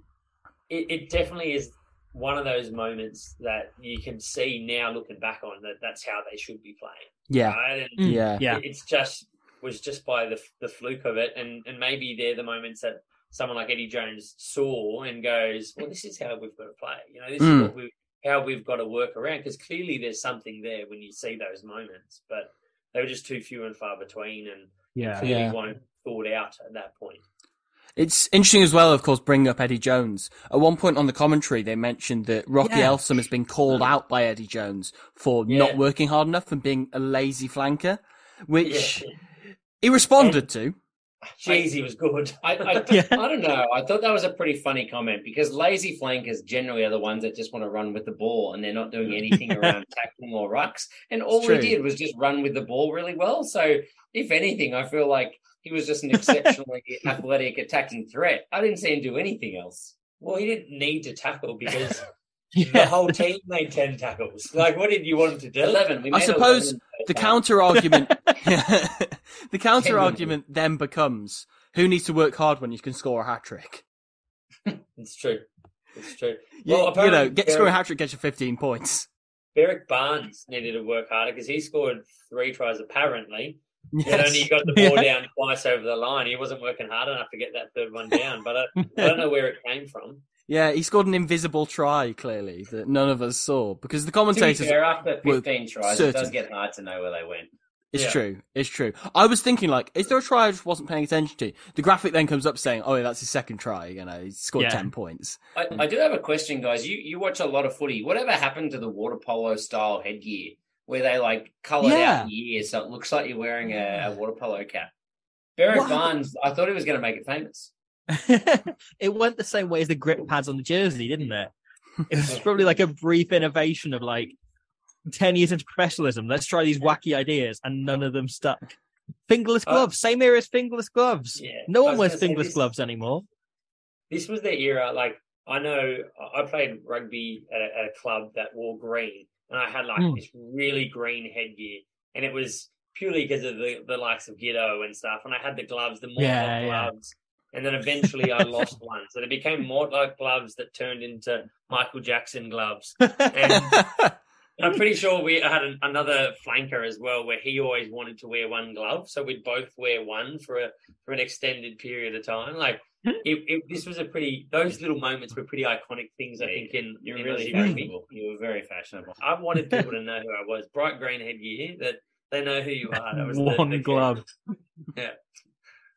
it it definitely is one of those moments that you can see now looking back on that that's how they should be playing. Yeah. Right? And Mm. Yeah. Yeah. it- it's just was just by the the fluke of it, and and maybe they're the moments that someone like Eddie Jones saw and goes, well, this is how we've got to play. You know, this Mm. is what we how we've got to work around because clearly there's something there when you see those moments, but they were just too few and far between, and Yeah. clearly Yeah. weren't thought out at that point. It's interesting as well, of course, bringing up Eddie Jones. At one point on the commentary, they mentioned that Rocky Yeah. Elsom has been called mm. out by Eddie Jones for Yeah. not working hard enough and being a lazy flanker, which Yeah. he responded to. Jeez, he was good. I, I, Yeah. I don't know. I thought that was a pretty funny comment because lazy flankers generally are the ones that just want to run with the ball and they're not doing anything around tackling or rucks. And all he did was just run with the ball really well. So, if anything, I feel like he was just an exceptionally athletic attacking threat. I didn't see him do anything else. Well, he didn't need to tackle because Yeah. the whole team made ten tackles. Like, what did you want him to do? 11. We I suppose 11 The counter argument, the counter argument then becomes who needs to work hard when you can score a hat trick. It's true. It's true. You, Well, you know, apparently get Berrick- scoring a hat trick gets you 15 points. Berrick Barnes needed to work harder because he scored three tries apparently. But Yes. only got the ball down twice over the line. He wasn't working hard enough to get that third one down. But I, I don't know where it came from. Yeah, he scored an invisible try, clearly, that none of us saw. Because the To be commentators. fair, after 15 tries, it does get hard to know where they went. It's Yeah. true. It's true. I was thinking, like, is there a try I just wasn't paying attention to? The graphic then comes up saying, oh, yeah, that's his second try. You know, he scored Yeah. 10 points. I, I do have a question, guys. You you watch a lot of footy. Whatever happened to the water polo style headgear where they like coloured Yeah. out the ears so it looks like you're wearing a, a water polo cap? Berrick What Barnes, I thought he was going to make it famous. it went the same way as the grip pads on the jersey, didn't it? It was probably like a brief innovation of like 10 years into professionalism. Let's try these wacky ideas, and none of them stuck. Fingerless Uh, gloves, same era as fingerless gloves. Yeah. No one wears fingerless this- gloves anymore. This was the era. Like I know, I played rugby at a, at a club that wore green, and I had like Hmm. this really green headgear, and it was purely because of the, the likes of Giddo and stuff. And I had the gloves, the Yeah, yeah. gloves, and then eventually I lost one, so they became Mortlock gloves that turned into Michael Jackson gloves. And I'm pretty sure we had an, another flanker as well, where he always wanted to wear one glove, so we'd both wear one for a for an extended period of time. Like hmm. it, it, this was a pretty. Those little moments were pretty iconic things. I think in You're in really fashionable. You were very fashionable. I wanted people to know who I was. Bright green headgear. That they know who you are. That was the- One the- glove. Yeah.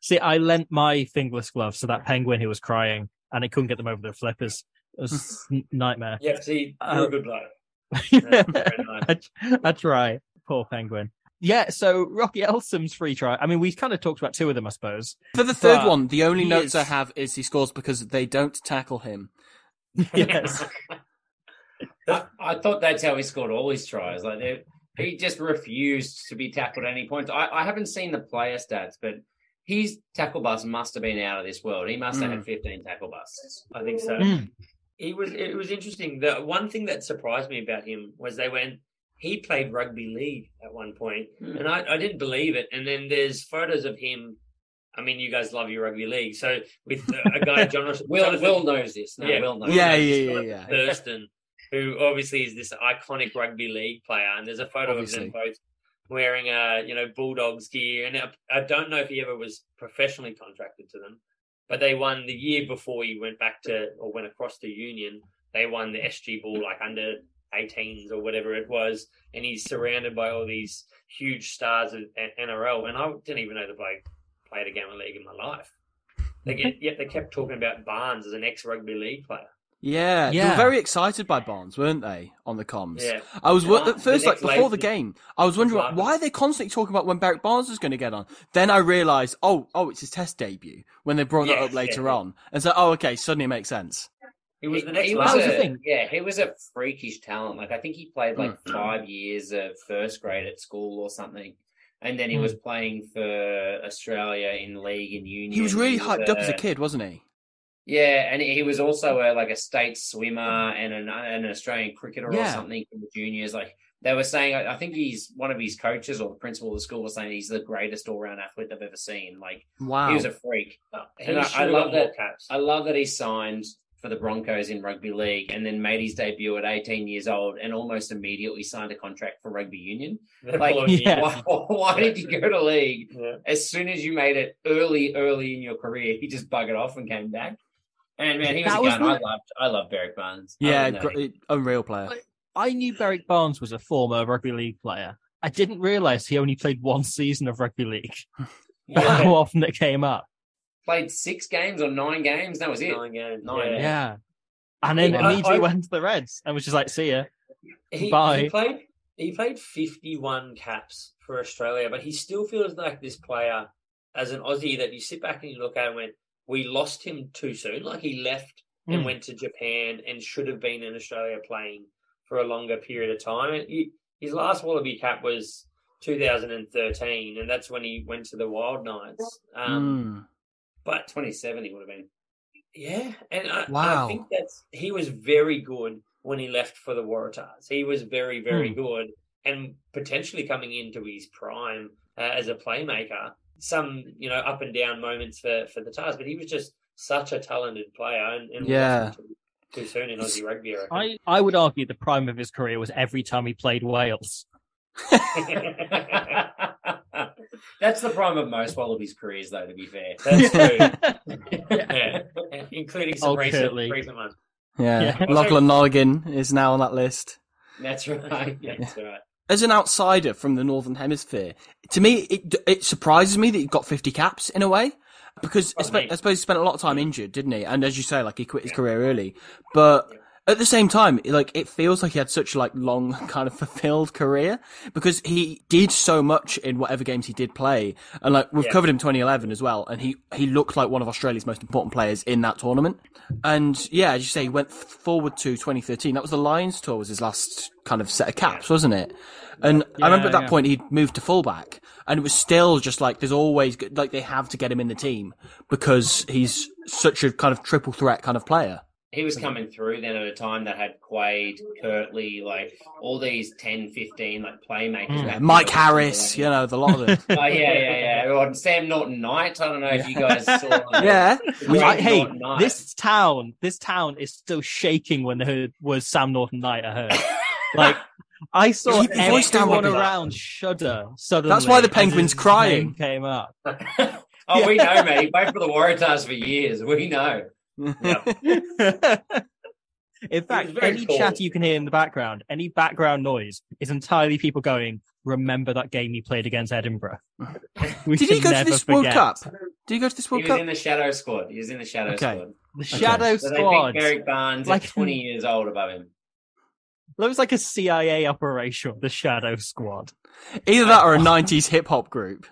See, I lent my fingerless gloves to that penguin who was crying, and it couldn't get them over their flippers. It was a nightmare. Yeah, see, you're Uh, a good bloke. That's very nice. I, I try. Poor penguin. Yeah, so Rocky Elsom's free try. I mean, we've kind of talked about two of them, I suppose. For the third But one, the only notes is- I have is he scores because they don't tackle him. yes. I, I thought that's how he scored all his tries. Like they- he just refused to be tackled at any point. I, I haven't seen the player stats, but his tackle bust must have been out of this world. He must have Mm. had 15 tackle busts. I think so. Mm. He was. It was interesting. The one thing that surprised me about him was they went. He played rugby league at one point, Hmm. and I, I didn't believe it. And then there's photos of him. I mean, you guys love your rugby league, so with uh, a guy, Jonathan, Will Jonathan- Will knows this. No, Yeah. Will knows. Yeah, this. yeah, yeah, yeah. Thurston, who obviously is this iconic rugby league player, and there's a photo Obviously. of them both wearing a you know Bulldogs gear, and I, I don't know if he ever was professionally contracted to them, but they won the year before he went back to or went across to Union. They won the SG Ball like under 18s or whatever it was, and he's surrounded by all these huge stars of NRL, and I didn't even know the bloke played a game of league in my life. They get, yet they kept talking about Barnes as an ex rugby league player. Yeah, they were very excited by Barnes, weren't they, on the comms? Yeah. I was Yeah. at first The like before the game. I was wondering Barnes. why are they constantly talking about when Berrick Barnes is going to get on. Then I realised, oh, oh, it's his test debut when they brought that up later yeah. on, and so oh, okay, suddenly it makes sense. He was the next he was the a, thing. Yeah, he was a freakish talent. Like I think he played like Mm. five years of first grade at school or something, and then he Mm. was playing for Australia in league and union. He was really hyped up as a kid, wasn't he? Yeah, and he was also a, like a state swimmer and an, an Australian cricketer or something in the juniors. Like they were saying, I think he's one of his coaches or the principal of the school was saying he's the greatest all round athlete they've ever seen. Like Wow. he was a freak. And I- I love that-. I love that he signed for the Broncos in rugby league and then made his debut at 18 years old and almost immediately signed a contract for rugby union. Like, Yeah. why, why did you go to league Yeah. as soon as you made it early, early in your career? He just buggered off and came back. And man, he was That a was gun. the- I loved, I loved Berrick Barnes. Yeah, don't know. gr- unreal player. I knew Berrick Barnes was a former rugby league player. I didn't realise he only played one season of rugby league. Yeah. How often it came up. Played six games or nine games. That was it. Nine games. Nine, yeah. Yeah. And then Yeah, immediately I- went to the Reds and was just like, see ya. He, Bye. he played he played 51 caps for Australia, but he still feels like this player as an Aussie that you sit back and you look at and went, we lost him too soon. Like he left and Mm. went to Japan and should have been in Australia playing for a longer period of time. He, his last Wallaby cap was 2013, and that's when he went to the Wild Knights. Um, Mm. But 27 he would have been. Yeah, and I, Wow. I think that's he was very good when he left for the Waratahs. He was very, very Hmm. good, and potentially coming into his prime uh, as a playmaker. Some, you know, up and down moments for for the Tars, but he was just such a talented player, and, and Yeah. too, too soon in Aussie rugby. I. I, I would argue the prime of his career was every time he played Wales. That's the prime of most Wallabies careers, though. To be fair, That's true. yeah, including some recent, recent ones. Yeah, Yeah. Lachlan Nolligan is now on that list. that's right. That's right. As an outsider from the Northern Hemisphere, to me, it it surprises me that he got 50 caps in a way. Because I, Oh, spe- I suppose he spent a lot of time injured, didn't he? And as you say, like he quit his career early. But at the same time, like it feels like he had such like long kind of fulfilled career because he did so much in whatever games he did play. And like we've Yeah. covered him 2011 as well, and he he looked like one of Australia's most important players in that tournament. And yeah, as you say, he went forward to 2013. That was the Lions tour was his last kind of set of caps, wasn't it? And I remember at that yeah. point he'd moved to fullback, and it was still just like there's always like they have to get him in the team because he's such a kind of triple threat kind of player. He was coming through then at a time that had Quade, Kurtley, like all these 10, 15 like playmakers. Mm. Mike Harris, you know, the lot of them. Oh yeah, yeah, yeah. Or Sam Norton Knight. I don't know if you guys saw. yeah, I, hey, this town, this town is still shaking when heard was Sam Norton Knight. I heard, like, I saw Keep everyone around shudder. Suddenly, That's why the penguin's crying. Came up. Oh, we know, man. He played for the Waratahs for years. We know. in fact, any cool. chat you can hear in the background, any background noise, is entirely people going, "Remember that game you played against Edinburgh." We Did he go to never this World forget. Cup? Did he go to this World He World was Cup? in the shadow squad. He was in the shadow Okay. squad. The Shadow So they Squad. picked Berrick Barnes Like- at 20 years old above him. That was like a CIA operation. The Shadow Squad. Either that or a 90s hip hop group.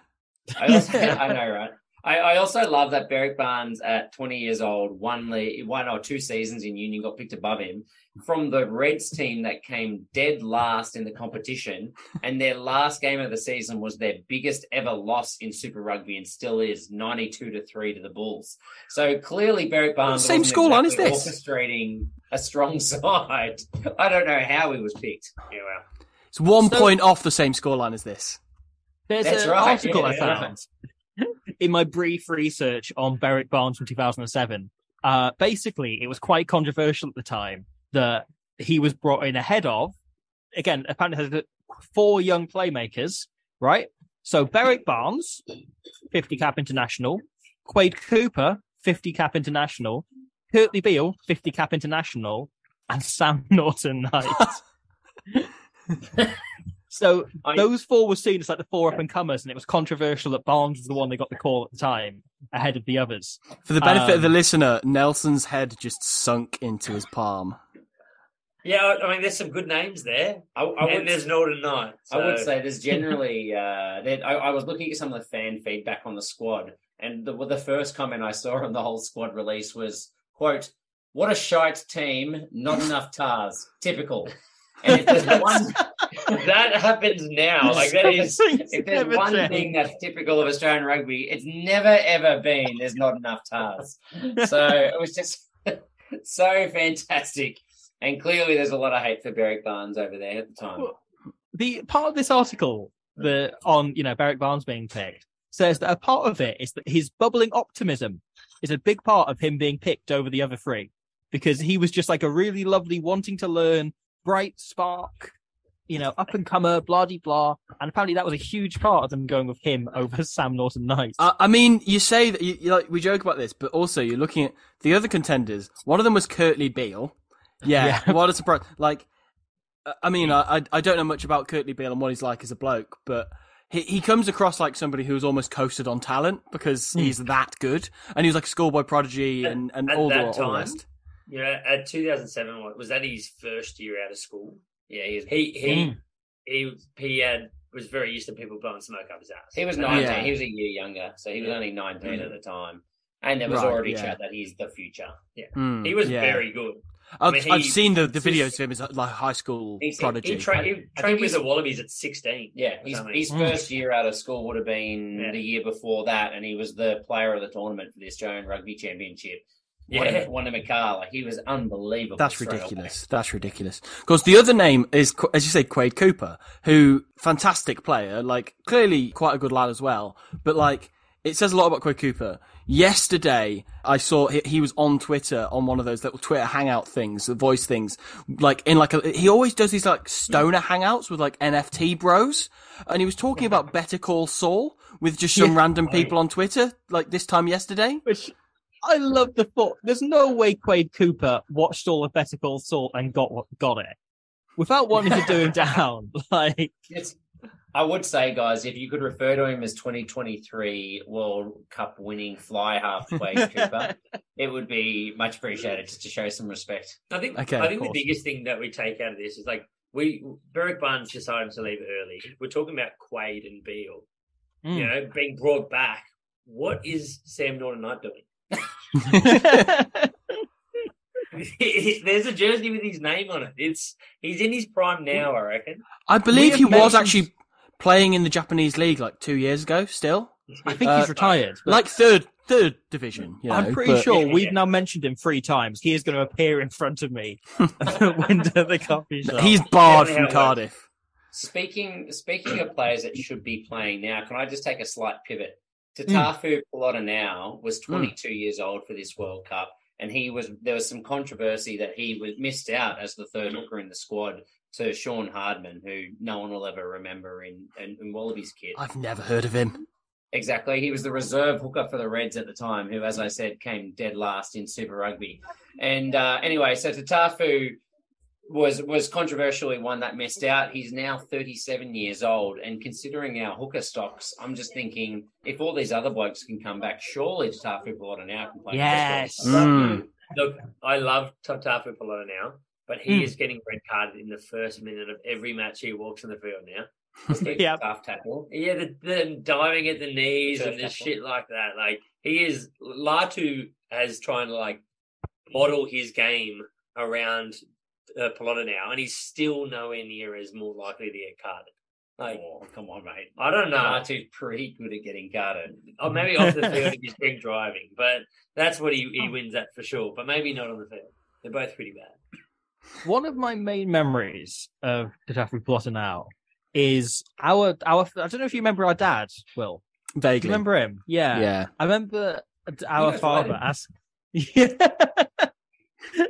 I, also, I know, right? I, I also love that Berrick Barnes at 20 years old, one league, one or two seasons in Union, got picked above him from the Reds team that came dead last in the competition, and their last game of the season was their biggest ever loss in Super Rugby, and still is 92 to three to the Bulls. So clearly, Berrick Barnes Same wasn't scoreline as exactly this. orchestrating a strong side. I don't know how he was picked. Yeah, well. It's one So- point off the same scoreline as this. There's That's an right, article yeah, I yeah. In my brief research on Berrick Barnes from 2007. Uh, basically, it was quite controversial at the time that he was brought in ahead of. Again, apparently, has four young playmakers, right? So Berrick Barnes, 50 cap international, Quade Cooper, 50 cap international, Kurtley Beale, 50 cap international, and Sam Norton Knight. so I- those four were seen as like the four up and comers, and it was controversial that Barnes was the one they got the call at the time ahead of the others. For the benefit of the Um, listener, Nelson's head just sunk into his palm. Yeah, I I mean, there's some good names there. I, I and would there's Northern Knight. I would say there's generally. Uh, that I, I was looking at some of the fan feedback on the squad, and the, the first comment I saw on the whole squad release was, "quote What a shite team! Not enough tars. Typical." And if there's one, that happens now. Like that is. if there's one thing that's typical of Australian rugby, it's never ever been there's not enough tars. So it was just so fantastic, and clearly there's a lot of hate for Berrick Barnes over there at the time. the part of this article the on you know Berrick Barnes being picked says that a part of it is that his bubbling optimism is a big part of him being picked over the other three because he was just like a really lovely wanting to learn bright spark you know up and comer blah de blah and apparently that was a huge part of them going with him over Sam Norton Knight I, I mean, you say that you, you like we joke about this, but also you're looking at the other contenders. One of them was Kurtley Beale. Yeah, Yeah. what a surprise! Like, uh, I mean, I I- I don't know much about Kurtley Beale and what he's like as a bloke, but he he comes across like somebody who's almost coasted on talent because he's that good, and he was like a schoolboy prodigy At- and and at all the, all the time? rest. You know, at 2007, was that his first year out of school? Yeah, he was, He he Mm. he he had was very used to people blowing smoke up his ass. he was And 19. Yeah. He was a year younger, so he was only 19 at the time. And there was Right, already yeah. chat that he's the future. Mm, He was yeah. very good. I've, I mean, I've seen the, the videos of him as a, like high school He's- he prodigy. He, tra- he trained with the Wallabies at 16. Yeah, his, his Mm. first year out of school would have been Yeah. the year before that, and he was the player of the tournament for the Australian Rugby Championship. Won Yeah. a, won a Like, he was unbelievable. That's straight away. ridiculous. That's ridiculous. Because the other name is, as you say, Quade Cooper, who fantastic player, like clearly quite a good lad as well. But like, it says a lot about Quade Cooper. Yesterday, I saw he, he was on Twitter on one of those little Twitter hangout things, the voice things, like in like a, he always does these like stoner hangouts with like NFT bros, and he was talking about Better Call Saul with just some Yeah. random people on Twitter, like this time yesterday. which I love the thought. There's no way Quade Cooper watched all of Better Call Saul and got what got it without wanting to do him down. Like, It's, I would say, guys, if you could refer to him as 2023 World Cup winning fly half Quade Cooper, it would be much appreciated just to show some respect. I think Okay, I think the biggest thing that we take out of this is like we Berrick Barnes decided to leave early. We're talking about Quade and Beale, mm. you know, being brought back. What is Sam Norton Knight doing? There's a jersey with his name on it. It's he's in his prime now, I reckon. I believe have he was actually playing in the Japanese league like two years ago. Still, I think Uh, he's retired. but like third third division. You know, I'm pretty but- sure Yeah, we've now mentioned him three times. He is going to appear in front of me at the window the coffee shop. he's barred Yeah, from yeah, Cardiff. Speaking speaking of players that should be playing now, can I just take a slight pivot? Hmm. Tatafu Polota-Nau was 22 years old for this World Cup, and he was there was some controversy that he was missed out as the third hooker in the squad to Sean Hardman, who no one will ever remember in in, in Wallabies kit. I've never heard of him. Exactly. He was the reserve hooker for the Reds at the time, who, as I said, came dead last in Super Rugby. And uh, anyway, so Tatafu was was controversially one that missed out. He's now 37 years old, and considering our hooker stocks, I'm just thinking if all these other blokes can come back, surely Tatafu Polota-Nau can play. Yes. Mm. Look, I love Tafu Polota-Nau, but he Hmm. is getting red carded in the first minute of every match he walks in the field now. Yeah. Half tackle. Yeah, the, the diving at the knees Turf and this tackle. shit like that. Like he is Latu has trying to like model his game around uh, Polota-Nau, and he's still nowhere near as more likely to get carded. Like Oh, come on, mate. I don't know. Latu's pretty good at getting carded. Or maybe off the field if he's drink driving, but that's what he, he wins at for sure. But maybe not on the field. They're both pretty bad. One of my main memories of Tatafu Polota-Nau is our our. I don't know if you remember our dad, Will. Do Vaguely. you remember him? Yeah. Yeah. I remember our father related? asked. Yeah.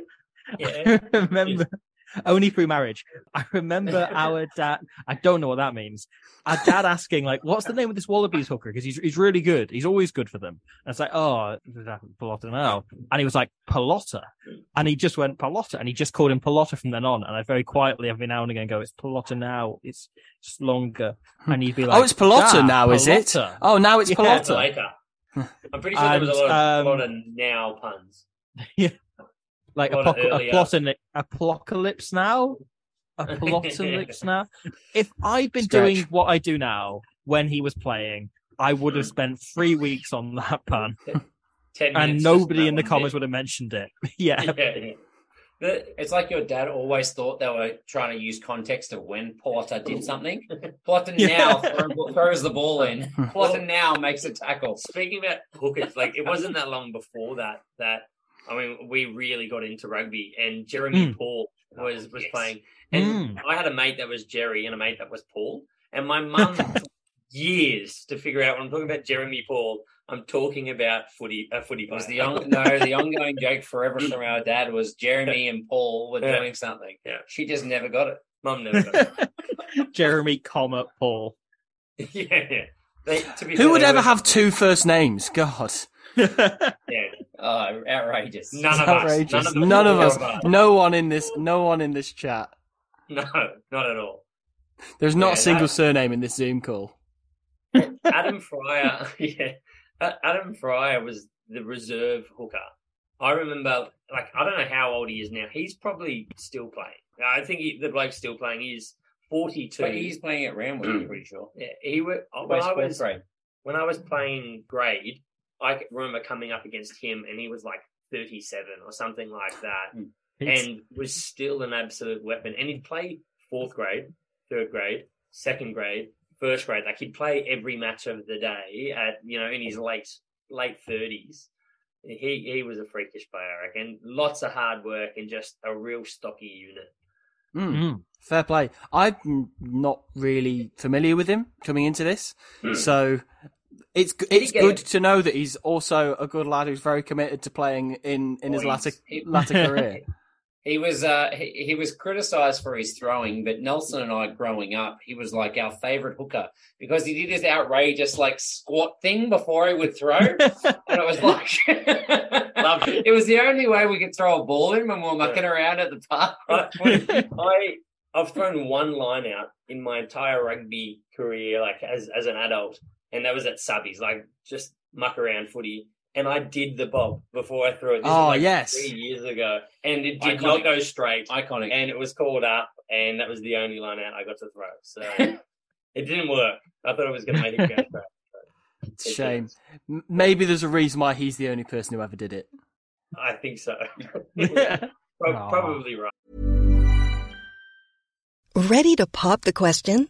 Yeah. I remember only through marriage. I remember our dad. I don't know what that means. Our dad asking like, "What's the name of this Wallabies hooker?" Because he's he's really good. He's always good for them. And it's like, "Oh, Palotta now," and he was like, "Palotta," and he just went Palotta, and he just called him Palotta from then on. And I very quietly every now and again go, "It's Palotta now. It's just longer." And he'd be like, oh, it's Palotta "Ah, now, is it? Palotta." Oh, now it's Yeah. That's Palotta. later. I'm pretty sure there was a lot of, And, lot um, of now puns. Like What an apoc- earlier- apocalypse, apocalypse now, apocalypse now. If I'd been Stretch. doing what I do now when he was playing, I would have hmm. spent three weeks on that pun, and nobody in the comments one would have mentioned it. yeah. Yeah, yeah. It's like your dad always thought they were trying to use context of when Porter did something. Porter Yeah. now throws the ball in. Porter now makes a tackle. Speaking about hookers, like it wasn't that long before that that I mean we really got into rugby, and Jeremy Mm. Paul was was Yes. playing, and Mm. I had a mate that was Jerry and a mate that was Paul, and my mum years to figure out when I'm talking about Jeremy Paul, I'm talking about footy a footy was player. the on, no, the ongoing joke forever from our dad was Jeremy and Paul were Yeah. doing something. Yeah. She just never got it. Mum never got Jeremy, comma Paul. yeah, yeah. They, to be Who fair, would ever were- have two first names? God. Yeah, Oh, outrageous. None of us. Outrageous. None of us. None of us. None of us. No one in this. No one in this chat. No, not at all. There's not Yeah, a single that- surname in this Zoom call. Adam Freier, yeah, Adam Freier was the reserve hooker. I remember, like, I don't know how old he is now. He's probably still playing. I think he, the bloke's still playing. He's forty-two. But he's playing at Ramwood, I'm hmm. pretty sure. yeah, he was when West I was grade. when I was playing grade. I remember coming up against him, and he was like thirty-seven or something like that, hmm. It's- and was still an absolute weapon. And he'd play fourth grade, third grade, second grade, first grade. Like he'd play every match of the day at you know in his late late thirties. He he was a freakish player, I reckon. Lots of hard work and just a real stocky unit. Mm. Mm. Fair play. I'm not really familiar with him coming into this, so it's g- Did he it's good to know that he's also a good lad who's very committed to playing in in his latter latter career. He was uh he, he was criticized for his throwing, but Nelson and I growing up, he was like our favorite hooker because he did his outrageous like squat thing before he would throw. and it was like it. it was the only way we could throw a ball in when we were mucking around at the park. I, I I've thrown one line out in my entire rugby career, like as as an adult, and that was at subbies, like just muck around footy. And I did the bob before I threw it. This Oh, was like yes. three years ago, and it did Iconic. not go straight, Iconic. and it was called up, and that was the only line out I got to throw. So it didn't work. I thought I was going to make it go straight. It's a shame. M- Maybe there's a reason why he's the only person who ever did it. I think so. Yeah. Pro- probably right. Ready to pop the question?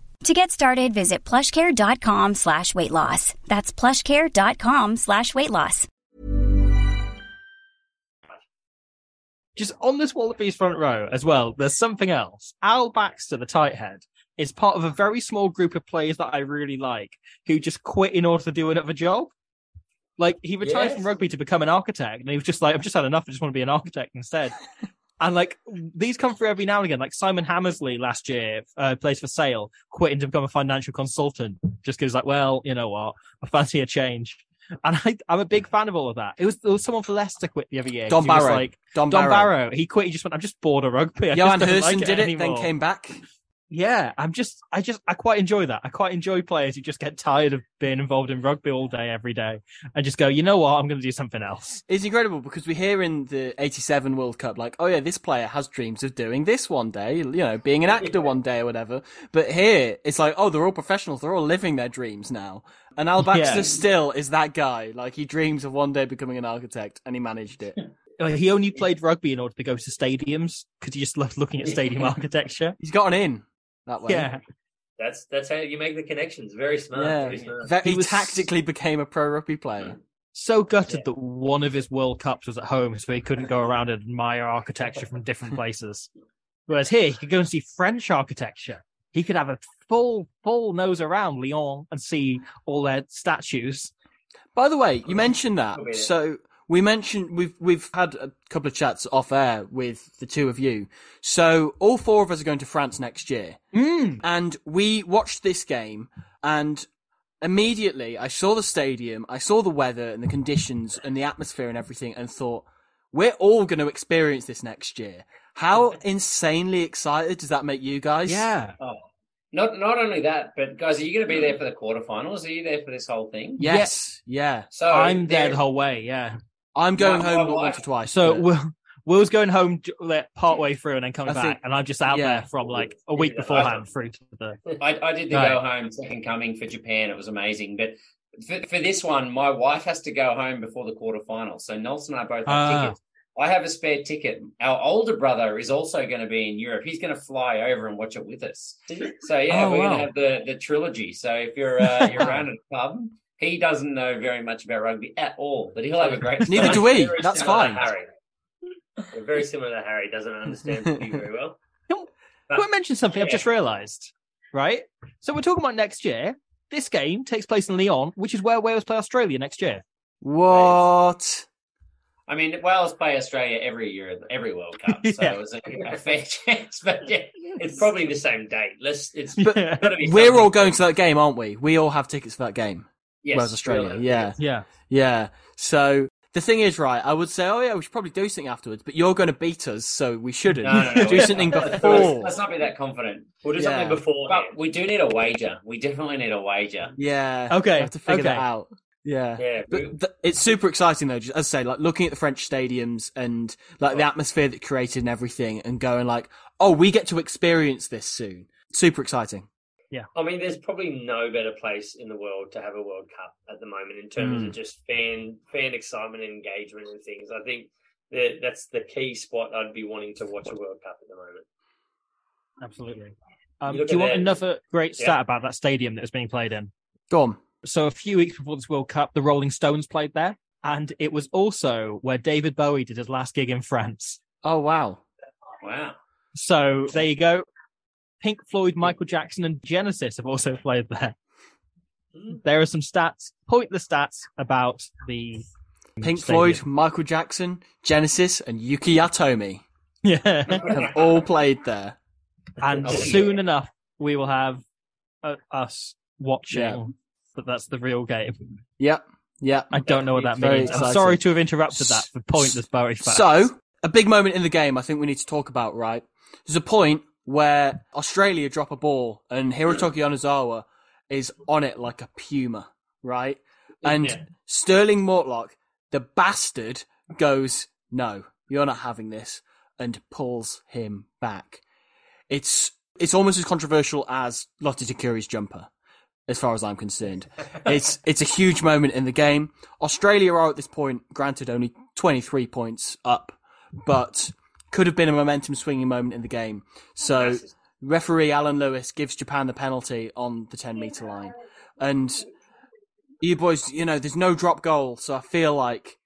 To get started, visit plushcare.com slash weight loss. That's plushcare.com slash weight loss. Just on this Wallabies front row as well, there's something else. Al Baxter, the tight head, is part of a very small group of players that I really like who just quit in order to do another job. Like he retired Yes. from rugby to become an architect, and he was just like, "I've just had enough. I just want to be an architect instead." and like these come through every now and again. Like Simon Hammersley last year uh, plays for Sale, quitting to become a financial consultant, just because like, well, you know what, I fancy a change. And I, I'm a big fan of all of that. It was there was someone for Leicester quit the other year. Don Barrow. like Don, Don Barrow. Barrow. He quit. He just went. I'm just bored of rugby. I Johan Hurston like did it, then came back. Yeah, I'm just, I just, I quite enjoy that. I quite enjoy players who just get tired of being involved in rugby all day, every day, and just go, you know what, I'm going to do something else. It's incredible because we hear in the 87 World Cup, like, oh yeah, this player has dreams of doing this one day, you know, being an actor one day or whatever. But here, it's like, oh, they're all professionals. They're all living their dreams now. And Al Baxter Yeah. still is that guy. Like, he dreams of one day becoming an architect and he managed it. He only played rugby in order to go to stadiums because he just loved looking at stadium architecture. He's got an in that way. Yeah, That's that's how you make the connections. Very smart. Yeah. Very smart. That- He he was- tactically became a pro rugby player. Hmm. so gutted that one of his World Cups was at home, so he couldn't go around and admire architecture from different places. Whereas here, he could go and see French architecture. He could have a full, full nose around Lyon and see all their statues. By the way, you mentioned that. Could be it. So we mentioned we've we've had a couple of chats off air with the two of you. So all four of us are going to France next year, Mm. and we watched this game, and immediately I saw the stadium, I saw the weather and the conditions and the atmosphere and everything, and thought we're all going to experience this next year. How insanely excited does that make you guys? Yeah. Oh, not not only that, but guys, are you going to be there for the quarterfinals? Are you there for this whole thing? Yes. Yeah. So I'm there there- the whole way, yeah. I'm going home my once or twice. So but- Will, Will's going home j- like, part way through and then coming I back, think- and I'm just out yeah. there from like a week Yeah, beforehand through to the. I, I did the Right. go home second coming for Japan. It was amazing. But for, for this one, my wife has to go home before the quarterfinals. So Nelson and I both have Ah. tickets. I have a spare ticket. Our older brother is also going to be in Europe. He's going to fly over and watch it with us. So yeah, Oh, we're going to have the, the trilogy. So if you're uh, you're around at a pub, he doesn't know very much about rugby at all, but he'll have a great. Neither do we. Very That's fine. Harry. We're very similar to Harry. Doesn't understand rugby very well. Can I mention something I've just realised? Right. So we're talking about next year. This game takes place in Lyon, which is where Wales play Australia next year. what? I mean, Wales play Australia every year, every World Cup, so Yeah. it was a, a fair chance. But yeah, It's probably the same date. Let's. It's But be we're all going to that game, aren't we? We all have tickets for that game. Yes, Wales, Australia. really. Yeah, yeah. yeah. So the thing is, right? I would say, oh yeah, we should probably do something afterwards, but you're going to beat us, so we shouldn't. No, no, no, do we- something Let's, before. let's not be that confident. We'll do Yeah. something before. But we do need a wager. We definitely need a wager. Yeah. Okay, We have to figure that out. Yeah. Yeah, But th- it's super exciting though. Just as I say, like looking at the French stadiums and like the atmosphere that created and everything, and going like, oh, we get to experience this soon. Super exciting. I mean, there's probably no better place in the world to have a World Cup at the moment in terms Mm. of just fan fan excitement and engagement and things. I think that that's the key spot I'd be wanting to watch a World Cup at the moment. Absolutely. Um, You do you want at that- another great stat Yeah. about that stadium that was being played in? Go on. So a few weeks before this World Cup, the Rolling Stones played there, and it was also where David Bowie did his last gig in France. Oh wow. Wow. So there you go. Pink Floyd, Michael Jackson, and Genesis have also played there. There are some stats, pointless stats about the Pink stadium. Floyd, Michael Jackson, Genesis, and Yuki Yatomi. Yeah, have all played there. and Oh, yeah. soon enough we will have uh, us watching. Yeah. But that's the real game. Yep. Yep. I don't know what that Very means. I'm sorry to have interrupted that for pointless Bowie facts. So, a big moment in the game I think we need to talk about, right? There's a point where Australia drop a ball and Hirotoki Onozawa is on it like a puma, right? And Yeah. Sterling Mortlock The bastard goes, no, you're not having this, and pulls him back. It's it's almost as controversial as Lote Tuqiri's jumper, as far as I'm concerned. it's it's a huge moment in the game. Australia are at this point, granted, only 23 points up, but could have been a momentum swinging moment in the game. So referee Alan Lewis gives Japan the penalty on the 10 meter line, and you boys, you know, there's no drop goal, so I feel like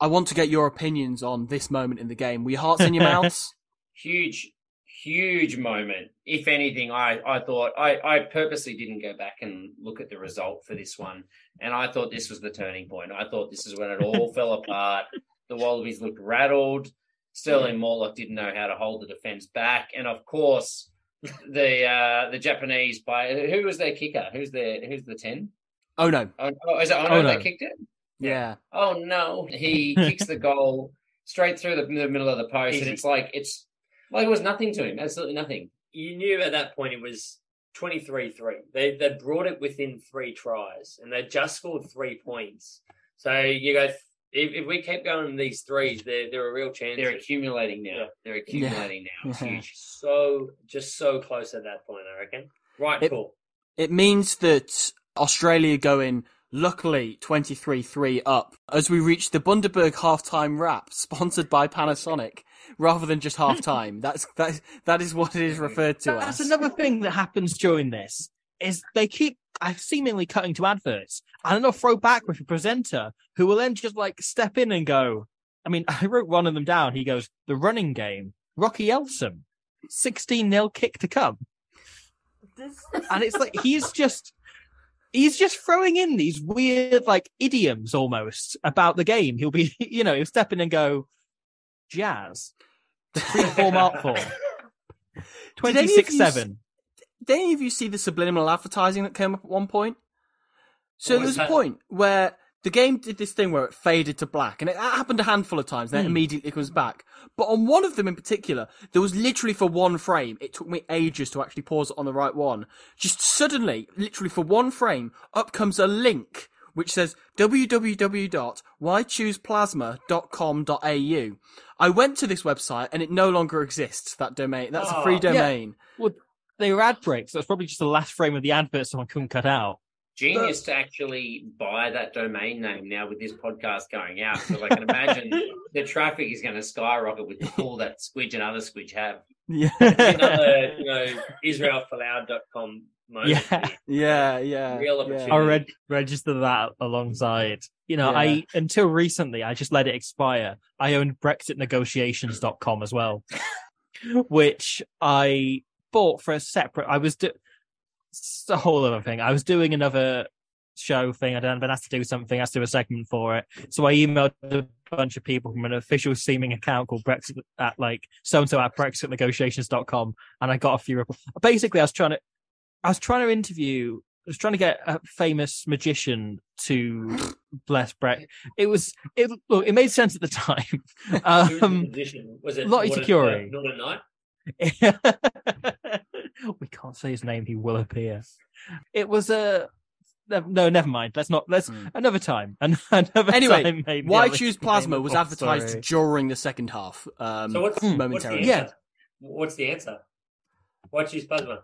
I want to get your opinions on this moment in the game. Were your hearts in your mouths? Huge, huge moment. If anything, I, I thought I, I purposely didn't go back and look at the result for this one. And I thought this was the turning point. I thought this is when it all fell apart. The Wallabies looked rattled. Sterling Mortlock didn't know how to hold the defense back. And of course, the uh, the Japanese by who was their kicker? Who's their who's the ten? Oh no. Oh, oh is it oh no, Oh, no. they kicked it? Yeah. Oh no. He kicks the goal straight through the, the middle of the post, and it's like it's like it was nothing to him. Absolutely nothing. you knew at that point it was 23-3. They they brought it within three tries and they just scored three points. So you go if, if we keep going in these threes, they're they're a real chance. They're accumulating now. Yeah. They're accumulating now. It's Yeah. huge. so just so close at that point, I reckon. Right, It- cool. It means that Australia go in, luckily 23-3 up as we reach the Bundaberg halftime wrap sponsored by Panasonic rather than just halftime. That's that that is what it is referred to as That's as. another thing that happens during this is they keep I seemingly cutting to adverts and then they'll throw back with a presenter who will then just like step in and go. I mean, I wrote one of them down. He goes, the running game, Rocky Elsom, 16 nil kick to come. And it's like, he's just, he's just throwing in these weird like idioms almost about the game. He'll be, you know, he'll step in and go, jazz, three, four, mark form." 26 7. Did any of you see the subliminal advertising that came up at one point? So What there was was a point where the game did this thing where it faded to black, and it happened a handful of times. Then it Hmm. immediately comes back. But on one of them in particular, there was literally for one frame. It took me ages to actually pause it on the right one. Just suddenly, literally for one frame, up comes a link which says www.whychooseplasma.com.au. I went to this website and it no longer exists. That domain. That's a free Oh, yeah. domain. Well, they were ad breaks. That's probably just the last frame of the advert someone couldn't cut out. Genius to actually buy that domain name now with this podcast going out. Because I can imagine the traffic is going to skyrocket with all that Squidge and other Squidge have. Yeah. Another, you know, israelfaloud.com moment. Yeah. Yeah, yeah. Real yeah. opportunity. I'll reg- register that alongside. You know, Yeah. I until recently I just let it expire. I owned BrexitNegotiations.com as well, which I bought for a separate. I was do- it's a whole other thing. I was doing another show thing. I'd been asked to do something, I asked to do a segment for it. So I emailed a bunch of people from an official seeming account called Brexit at like so and so at BrexitNegotiations.com, and I got a few. Basically, I was trying to, I was trying to interview. I was trying to get a famous magician to bless Brexit. It was it. Look, it made sense at the time. Who was the Um. Was it Lottie Northern- Tuqiri. Northern Night? we can't say his name. He will appear. It was a. no, never mind. Let's not. Let's Hmm. another time. An- Another Anyway, time. Maybe Why Choose Plasma was advertised story. during the second half. Um, So what's, what's the momentarily. Yeah. answer? What's the answer? Why choose plasma?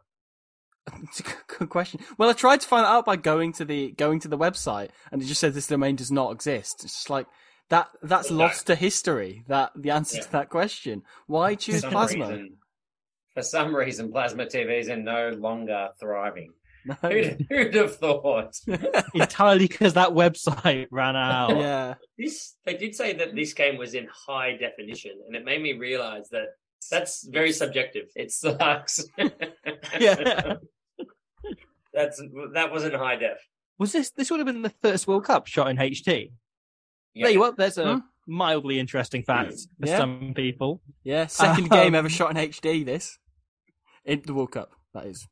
It's a good- good question. Well, I tried to find out by going to the going to the website, and it just said this domain does not exist. It's just like that. That's Okay. lost to history. That the answer Yeah. to that question. Why choose plasma? reason- for some reason, plasma TVs are no longer thriving. No. Who'd, who'd have thought? entirely because that website ran out. yeah. This they did say that this game was in high definition, and it made me realize that that's very subjective. It sucks. Yeah. That's that wasn't high def. Was this? This would have been the first World Cup shot in HD. Yeah. There you are. There's a Hmm. mildly interesting fact for Yeah. some people. Yeah. Second game Um, ever shot in HD. This in the World Cup. That is.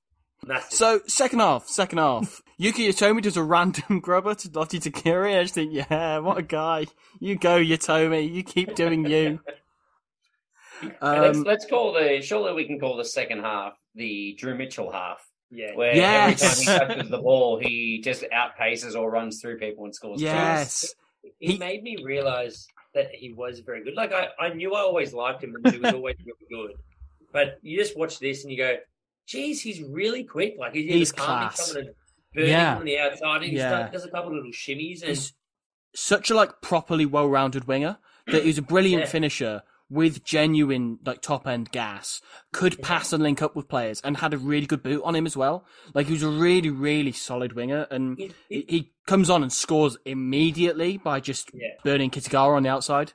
Massive. So second half, second half. Yuki Yatomi does a random grubber to Lote Tuqiri. I just think, yeah, what a guy. You go, Yatomi. You keep doing you. And let's, Um, let's call the surely we can call the second half the Drew Mitchell half, yeah. where Yes. every time he touches the ball, he just outpaces or runs through people and scores. yes. he, He- made me realize that he was very good. Like I, I knew I always liked him and he was always really good. But you just watch this and you go, geez, he's really quick. Like he's, He's class. and burning Yeah. on the outside and he Yeah. does a couple of little shimmies and He's such a like properly well-rounded winger that he's a brilliant Yeah. finisher with genuine like top-end gas. Could pass and link up with players, and had a really good boot on him as well. Like he was a really, really solid winger, and He- he, he- comes on and scores immediately by just Yeah. burning Kitagawa on the outside.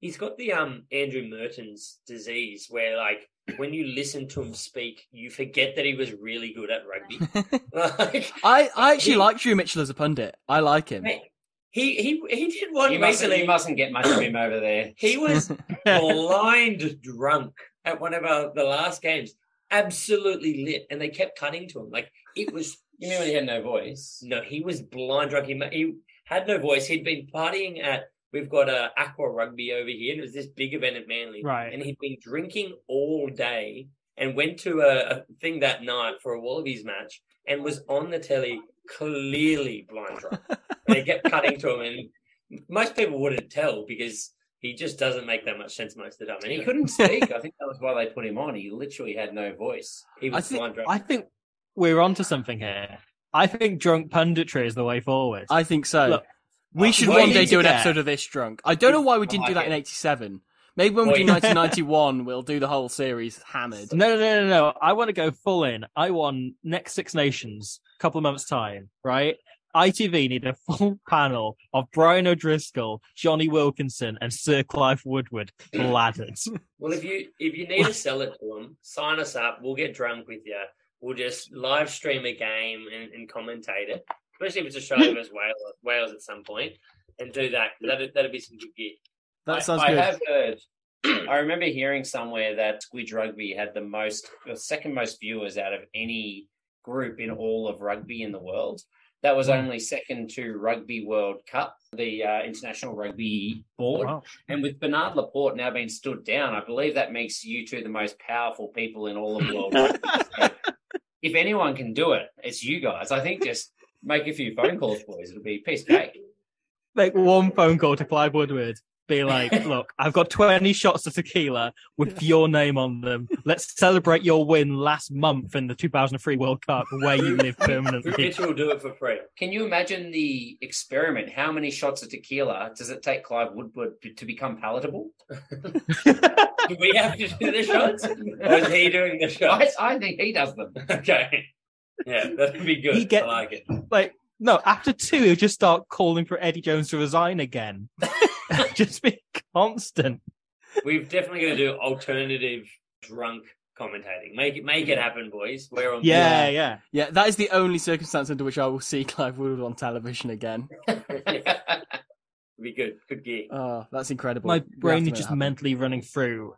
he's got the um Andrew Mehrtens's disease where like when you listen to him speak, you forget that he was really good at rugby. like I, I actually He- like Drew Mitchell as a pundit. I like him. mate, he he he did one You mustn't, you mustn't get much of him over there. He was blind drunk at one of our, the last games, absolutely lit, and they kept cutting to him. Like it was. You mean when he had no voice? No, he was blind drunk. He, he had no voice. He'd been partying at. We've got a aqua rugby over here, and it was this big event at Manly. Right. And he'd been drinking all day, and went to a, a thing that night for a Wallabies match, and was on the telly clearly blind drunk. they kept cutting to him, and most people wouldn't tell because he just doesn't make that much sense most of the time. And He couldn't speak. I think that was why they put him on. He literally had no voice. He I was think blind drunk. I think we're onto something here. I think drunk punditry is the way forward. I think so. Look, we uh, should we one day do an get- episode of this drunk. I don't know why we didn't do that in '87. Maybe when we do 1991, we'll do the whole series hammered. No, no, no, no, no. I want to go full in. I want next Six Nations, a couple of months time, right? ITV need a full panel of Brian O'Driscoll, Jonny Wilkinson, and Sir Clive Woodward laddered. Well, if you if you need to sell it to them, sign us up. We'll get drunk with you. We'll just live stream a game and, and commentate it, especially if it's Australia versus Wales, Wales at some point, and do that. That'd, that'd be some good gear. That I, sounds I good. have heard. I remember hearing somewhere that Squidge Rugby had the most, the second most viewers out of any group in all of rugby in the world. That was only second to Rugby World Cup, the uh, International Rugby Board. Wow. And with Bernard Laporte now being stood down, I believe that makes you two the most powerful people in all of world rugby. If anyone can do it, it's you guys. I think just make a few phone calls, boys. It'll be a piece of cake. Make one phone call to Clive Woodward. Be like, look, I've got 20 shots of tequila with your name on them. Let's celebrate your win last month in the 2003 World Cup where you live permanently. Mitchell will do it for free. Can you imagine the experiment? How many shots of tequila does it take Clive Woodward to, to become palatable? Do we have to do the shots? Or is he doing the I, shots? I think he does them. Okay. Yeah, that'd be good. He get- I like it. like no after two he'll just start calling for eddie jones to resign again just be constant We've definitely going to do alternative drunk commentating. Make it make it happen, boys. We're on yeah yeah Yeah, that is the only circumstance under which I will see Clive Woodward on television again. Be good. Good gear. Oh, that's incredible. my We have to brain is just happen. mentally running through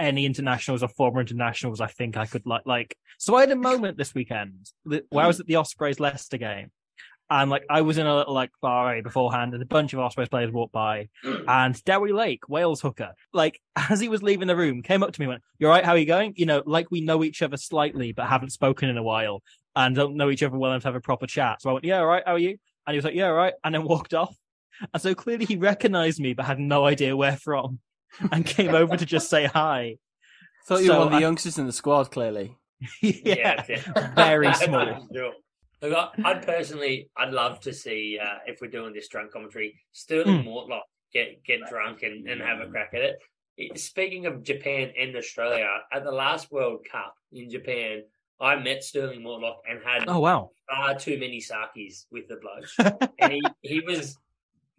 any internationals or former internationals i think i could like like so i had a moment this weekend where i was mm. at the ospreys leicester game and like i was in a little like bar beforehand and a bunch of ospreys players walked by mm. and Dewi Lake, Wales hooker, like as he was leaving the room, came up to me and went, You're right, how are you going? You know, like we know each other slightly, but haven't spoken in a while and don't know each other well enough to have a proper chat. So I went, Yeah, all right, how are you? And he was like, Yeah, all right, and then walked off. And so clearly he recognized me, but had no idea where from and came over to just say hi. Thought you were one of the I- youngsters in the squad, clearly. yeah, yeah. very small. Look, I- I'd personally, I'd love to see uh, if we're doing this drunk commentary, Sterling Hmm. Mortlock get get drunk and, and have a crack at it. It- Speaking of Japan and Australia, at the last World Cup in Japan, I met Sterling Mortlock and had Oh wow. far too many sakis with the bloke, and he he was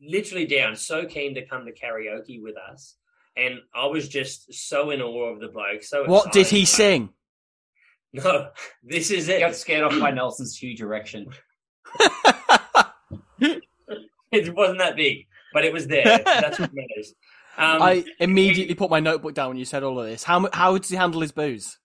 literally down, so keen to come to karaoke with us. And I was just so in awe of the bloke. So What did he sing? No, this is He got scared off by Nelson's huge erection. It wasn't that big, but it was there. That's what matters. Um, I immediately put my notebook down when you said all of this. How mu- how did he handle his booze?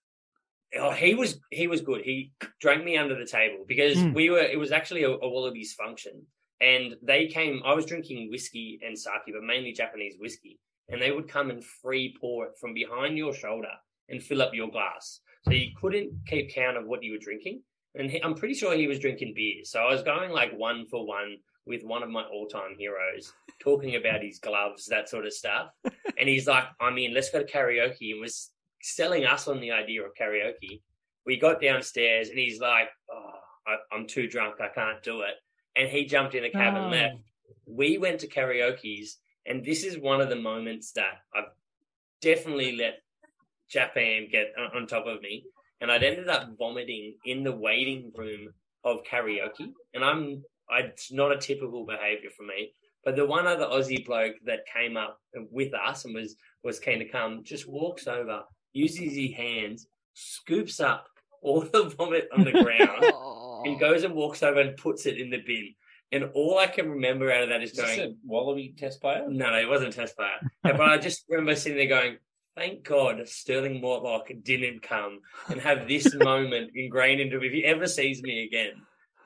oh, he was he was good. He drank me under the table because Hmm. we were. It was actually a, a Wallabies function, and they came. I was drinking whiskey and sake, but mainly Japanese whiskey, and they would come and free pour it from behind your shoulder and fill up your glass. So you couldn't keep count of what you were drinking. And he, I'm pretty sure he was drinking beer. So I was going like one for one with one of my all-time heroes, talking about his gloves, that sort of stuff. And he's like, "I mean, let's go to karaoke," and was selling us on the idea of karaoke. We got downstairs, and he's like, "Oh, I, I'm too drunk, I can't do it." And he jumped in a cab and Oh. left. We went to karaoke's, and this is one of the moments that I've definitely let Japan get on, top of me. And I'd ended up vomiting in the waiting room of karaoke. And I'm, I, it's not a typical behavior for me. But the one other Aussie bloke that came up with us and was, was keen to come just walks over, uses his hands, scoops up all the vomit on the ground and goes and walks over and puts it in the bin. And all I can remember out of that is Is this going, a Wallaby test player? no, no, it wasn't a test player. but I just remember sitting there going, thank God Sterling Mortlock didn't come and have this moment ingrained into if he ever sees me again.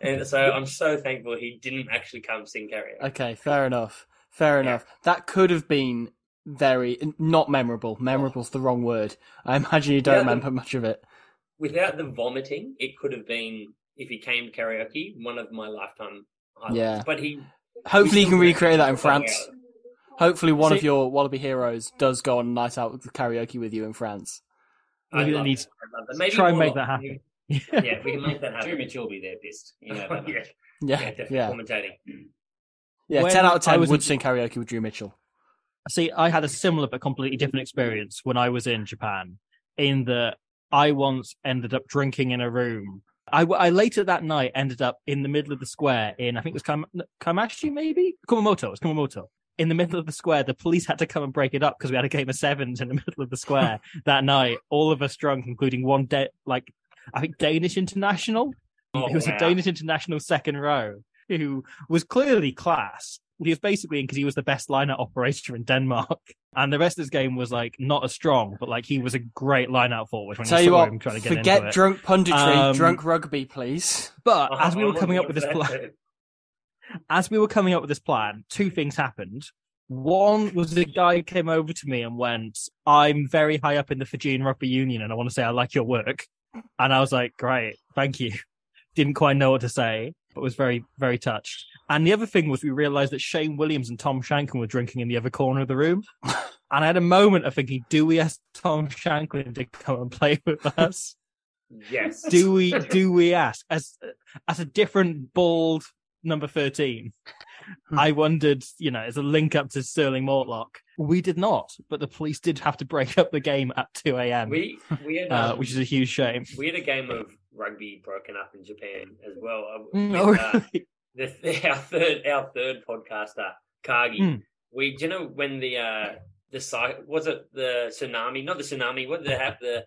And so I'm so thankful he didn't actually come sing karaoke. Okay, fair enough. Fair enough. That could have been very not memorable. Memorable's the wrong word. I imagine you don't Yeah. remember much of it. Without the vomiting, it could have been, if he came to karaoke, one of my lifetime highlights. Yeah. But he. Hopefully, you still can recreate that in did it. France. Hopefully, one of your Wallaby heroes does go on a night out with karaoke with you in France. I'd Maybe that needs- that. I'd love that. Maybe try and make that happen. Yeah, we can make that happen. Drew happen. Mitchell will be there pissed. You know yeah. Yeah, yeah, definitely yeah, commentating. yeah. When Ten out of I ten was would in- sing karaoke with Drew Mitchell. See, I had a similar but completely different experience when I was in Japan. In that, I once ended up drinking in a room. I, I later that night ended up in the middle of the square in I think it was Kam- Kamashi maybe Kumamoto. It was Kumamoto. In the middle of the square, the police had to come and break it up because we had a game of sevens in the middle of the square that night. All of us drunk, including one like I think Danish international. Oh, He was wow. a Danish international second row who was clearly class. He was basically in because he was the best lineup operator in Denmark. And the rest of his game was like not as strong, but like he was a great lineout forward when Tell you you saw what, him trying to get forget it. drunk punditry, Um, drunk rugby, please. But Oh, as we were coming up with this plan, as we were coming up with this plan, two things happened. One was the guy came over to me and went, I'm very high up in the Fijian Rugby Union and I want to say I like your work. And I was like, great, thank you. Didn't quite know what to say, but was very, very touched. And the other thing was we realized that Shane Williams and Tom Shanklin were drinking in the other corner of the room. And I had a moment of thinking, do we ask Tom Shanklin to come and play with us? Yes. do we do we ask as as a different bald number 13 i wondered you know as a link up to sterling mortlock we did not but the police did have to break up the game at 2 a.m We we had uh, um, which is a huge shame we had a game of rugby broken up in Japan as well. uh, Mm, with, oh, uh, really? the, our third our third podcaster Kagi. Mm. We do you know when the uh the was it the tsunami? Not the tsunami. What did they have the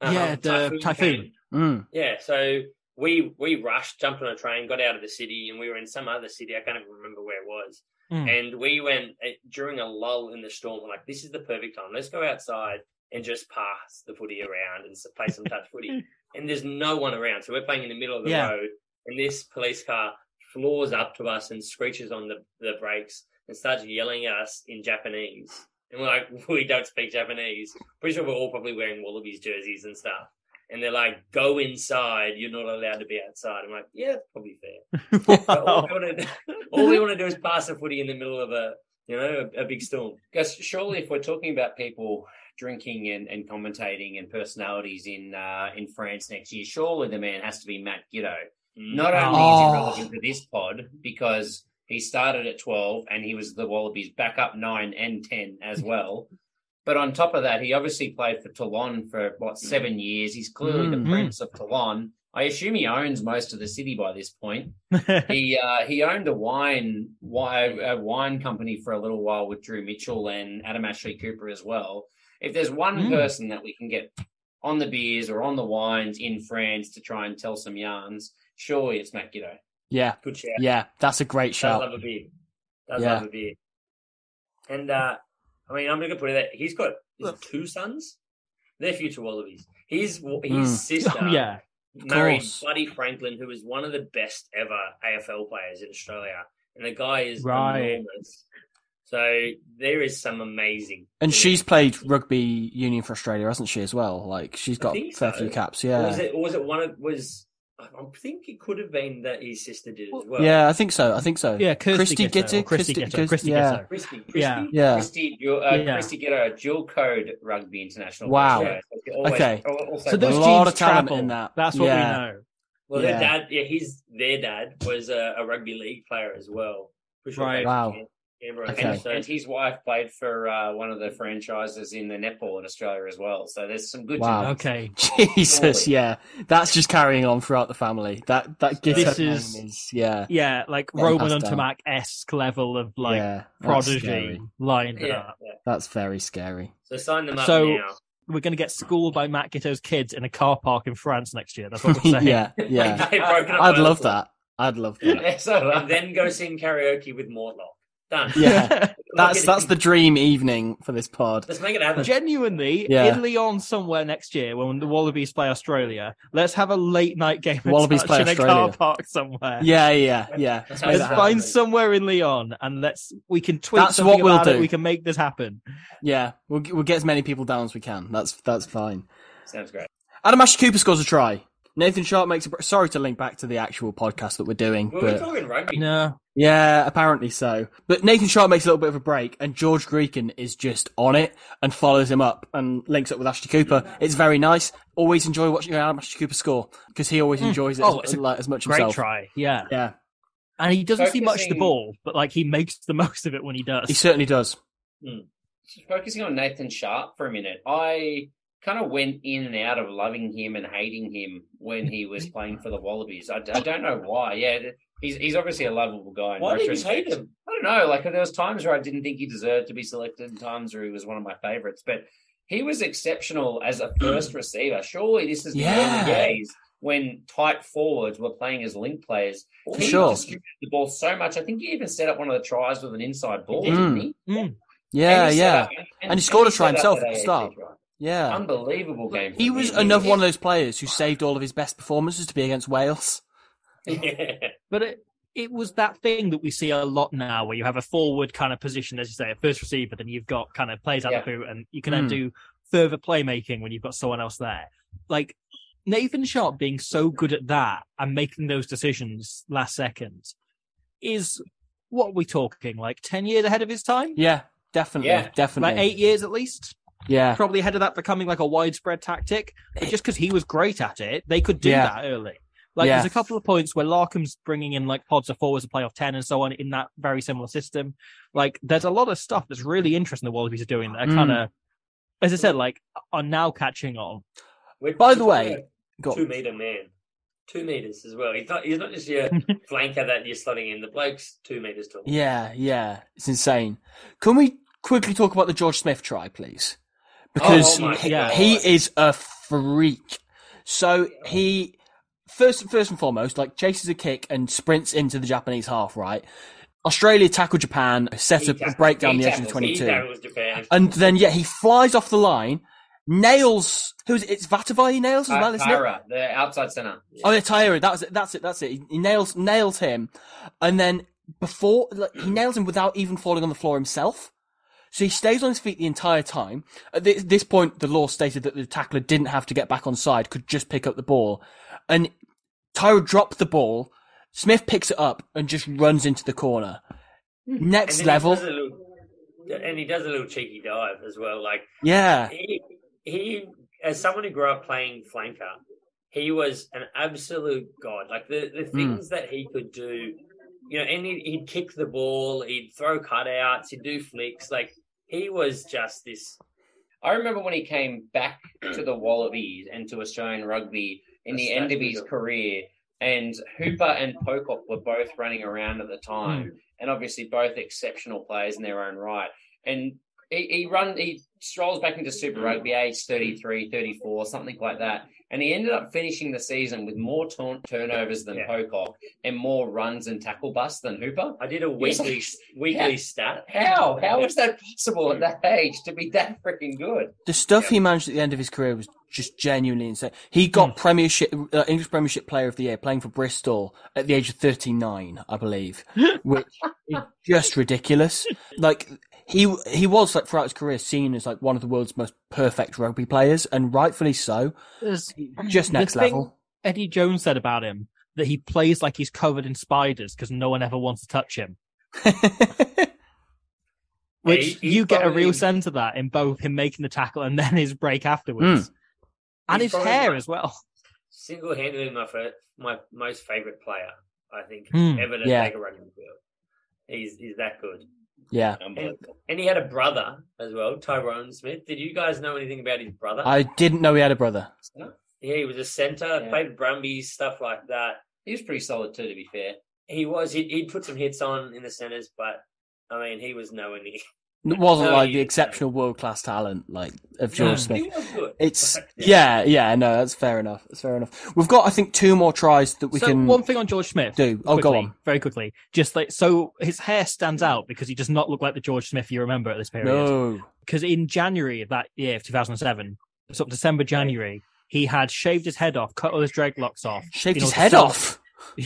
um, Yeah, the typhoon. Mm. Yeah, so we we rushed, jumped on a train, got out of the city, and we were in some other city. I can't even remember where it was. Mm. And we went uh, during a lull in the storm. We're like, this is the perfect time. Let's go outside and just pass the footy around and play some touch footy. And there's no one around, so we're playing in the middle of the Yeah. road. And this police car floors up to us and screeches on the the brakes and starts yelling at us in Japanese. And we're like, we don't speak Japanese. Pretty sure we're all probably wearing Wallabies jerseys and stuff. And they're like, go inside. You're not allowed to be outside. I'm like, yeah, that's probably fair. But all, we want to, all we want to do is pass a footy in the middle of a, you know, a, a big storm. Because surely, if we're talking about people drinking and, and commentating and personalities in uh, in France next year, surely the man has to be Matt Giteau. Not only is Oh. he relevant to this pod because he started at twelve and he was the Wallabies backup nine and ten as well. But on top of that, he obviously played for Toulon for what seven years. He's clearly Mm. the Mhm. prince of Toulon. I assume he owns most of the city by this point. he uh, he owned a wine wi- a wine company for a little while with Drew Mitchell and Adam Ashley Cooper as well. If there's one Mm. person that we can get on the beers or on the wines in France to try and tell some yarns, surely it's Matt Giteau. Yeah, Good shout. yeah, that's a great Does love a beer. Does Yeah. love a beer. And uh, I mean, I'm going to put it that he's got is it two sons. They're future Wallabies. His his Mm. sister oh, yeah married course. Buddy Franklin, who was one of the best ever AFL players in Australia, and the guy is Right. enormous. So there is some amazing. And she's played rugby union for Australia, hasn't she, as well? Like, she's I got a fair so. few caps, Or yeah. was it? Or was it one of was? I I think it could have been that his sister did as well. yeah, I think so. I think so. Yeah, Kirsty Christy Giteau, Gitter, Christy Christy, Giteau, Christy- Christy. Giteau. Christy, Christy, Yeah. Yeah. Christy, dual, uh, Yeah. Christy Gitto, dual code rugby international. Wow. player. So always- Okay. Also So those A lot of talent travel. in that. That's what Yeah. we know. Well, Yeah. their dad, yeah, his their dad was a, a rugby league player as well. For sure. Right. Wow. Canberra. Okay. And, and his wife played for uh, one of the franchises in the netball in Australia as well. So there's some good. Wow. genetics. Okay. Jesus, yeah, that's just carrying on throughout the family. That that This is- name is yeah, Yeah, like Getting Roman passed and down. Tamak esque level of like yeah, prodigy scary. lined Yeah, up. yeah. That's very scary. So sign them up So- now. We're going to get schooled by Matt Giteau's kids in a car park in France next year. That's what we're saying. yeah, yeah. They've broken up I'd love that. I'd love that. Yeah, so, And then go sing karaoke with Mortlock. Done. Yeah, that's that's the dream evening for this pod. Let's make it happen. Genuinely, Yeah. in Lyon somewhere next year when the Wallabies play Australia, let's have a late night game. Wallabies touch play in a car park somewhere. Yeah, yeah, yeah. Let's Let's that happen. find somewhere in Lyon and let's we can tweet That's what we'll about it. do. We can make this happen. Yeah, we'll we'll get as many people down as we can. That's that's fine. sounds great. Adam Ashley Cooper scores a try. Nathan Sharpe makes a. Sorry to link back to the actual podcast that we're doing, Well, we're talking rugby. No, yeah, apparently so. But Nathan Sharpe makes a little bit of a break, and George Gregan is just on it and follows him up and links up with Ashley Cooper. It's very nice. Always enjoy watching Adam Ashley Cooper score because he always hmm. enjoys it Oh, as, like, as much great himself. try. Yeah, Yeah, and he doesn't see much the ball, but like he makes the most of it when he does. he certainly does. Hmm. Focusing on Nathan Sharpe for a minute, I kind of went in and out of loving him and hating him when he was playing for the Wallabies. I, I don't know why. Yeah, he's he's obviously a lovable guy. Why did you hate him? I don't know. Like there was times where I didn't think he deserved to be selected, and times where he was one of my favorites. But he was exceptional as a first receiver. Surely this is the Yeah. early days when tight forwards were playing as link players. For he sure. distributed the ball so much. I think he even set up one of the tries with an inside ball, did. didn't he? Mm. Yeah, And he yeah, up- And he scored a try himself at the start. yeah. Unbelievable game. He was another one of those players who saved all of his best performances to be against Wales. Yeah. But it, it was that thing that we see a lot now where you have a forward kind of position, as you say, a first receiver, then you've got kind of plays out Yeah. the boot, and you can then Mm. do further playmaking when you've got someone else there. Like Nathan Sharpe being so good at that and making those decisions last second is what are we talking? Like 10 years ahead of his time? Yeah, definitely, Yeah. definitely. Like eight years at least? yeah, Probably ahead of that becoming like a widespread tactic. But just because he was great at it, they could do Yeah. that early. Like Yeah. there's a couple of points where Larkham's bringing in like pods of forwards to play off 10 and so on in that very similar system. Like there's a lot of stuff that's really interesting the Wallabies are doing that are Mm. kind of, as I said, like are now catching on. We're- By the way, talking go a on. two meter man, two meters as well. He's not. He's not just your flanker that you're slotting in. The bloke's two meters tall. Yeah, yeah, it's insane. Can we quickly talk about the George Smith try, please? Because Oh my he, God. he is a freak. So he first, first and foremost, like chases a kick and sprints into the Japanese half. Right, Australia tackle Japan, set up a tackles- break down the edge of the twenty-two, He tackles Japan. and then yeah, he flies off the line, nails who's it's Vatuvei he nails as well, isn't it? Taira, the outside center. Oh, yeah, Taira. That was it. That's it. That's it. He, he nails nails him, and then before like, he nails him without even falling on the floor himself. So he stays on his feet the entire time. At this point, the law stated that the tackler didn't have to get back on side; could just pick up the ball. And Taira dropped the ball. Smith picks it up and just runs into the corner. Next then he level, little- and he does a little cheeky dive as well. Like yeah, he, he, as someone who grew up playing flanker, he was an absolute god. Like the the hmm. things that he could do, you know, and he'd, he'd kick the ball, he'd throw cutouts, he'd do flicks. Like he was just this. I remember when he came back to the Wallabies and to Australian rugby in the end of his career, and Hooper and Pocock were both running around at the time, hmm. and obviously both exceptional players in their own right. And he, he run he strolls back into Super hmm. Rugby, age 33, 34, something like that. And he ended up finishing the season with more turn- turnovers than Yeah. Pocock and more runs and tackle busts than Hooper. I did a weekly weekly stat. How? How is that possible at that age to be that freaking good? the stuff he managed at the end of his career was just genuinely insane. He got Premiership, uh, English Premiership Player of the Year, playing for Bristol at the age of thirty-nine, I believe, which is just ridiculous. Like he he was like throughout his career seen as like one of the world's most perfect rugby players, and rightfully so. There's- Just the next thing- level. Eddie Jones said about him that he plays like he's covered in spiders because no one ever wants to touch him. Which he- you get a real sense of that in both him making the tackle and then his break afterwards, and He's his hair my- as well. Single handedly my fir- my most favorite player, I think, Hmm. ever to Yeah. take a rugby field. He's he's that good. yeah. And, and he had a brother as well, Tyrone Smith. Did you guys know anything about his brother? I didn't know he had a brother. yeah, he was a centre, Yeah. played Brumbies, stuff like that. He was pretty solid too, to be fair. He was. He'd, he'd put some hits on in the centres, but I mean, he was nowhere near. It wasn't like the exceptional world class talent like of No, George Smith. Good. It's yeah, yeah, no, that's fair enough. That's fair enough. We've got, I think, two more tries that we so can one thing on George Smith. do. Oh, go on. very quickly. Just like so, his hair stands out because he does not look like the George Smith you remember at this period. No, because in January of that year, of 2007, so December, January, he had shaved his head off, cut all his dreadlocks off. shaved his head off.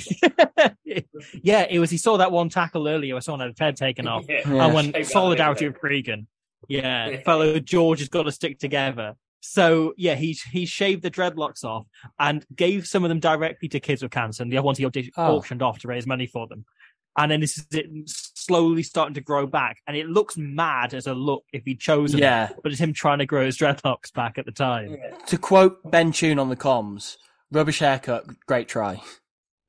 yeah, it was. He saw that one tackle earlier where someone had his head taken off, Yeah. Yeah. and when Shaved solidarity out with Gregan, yeah, fellow George has got to stick together. So yeah, he he shaved the dreadlocks off and gave some of them directly to kids with cancer, and the other ones he auction- Oh. auctioned off to raise money for them. And then this is it slowly starting to grow back, and it looks mad as a look if he'd chosen. it, Yeah. but it's him trying to grow his dreadlocks back at the time. Yeah. To quote Ben Tune on the comms, rubbish haircut, great try.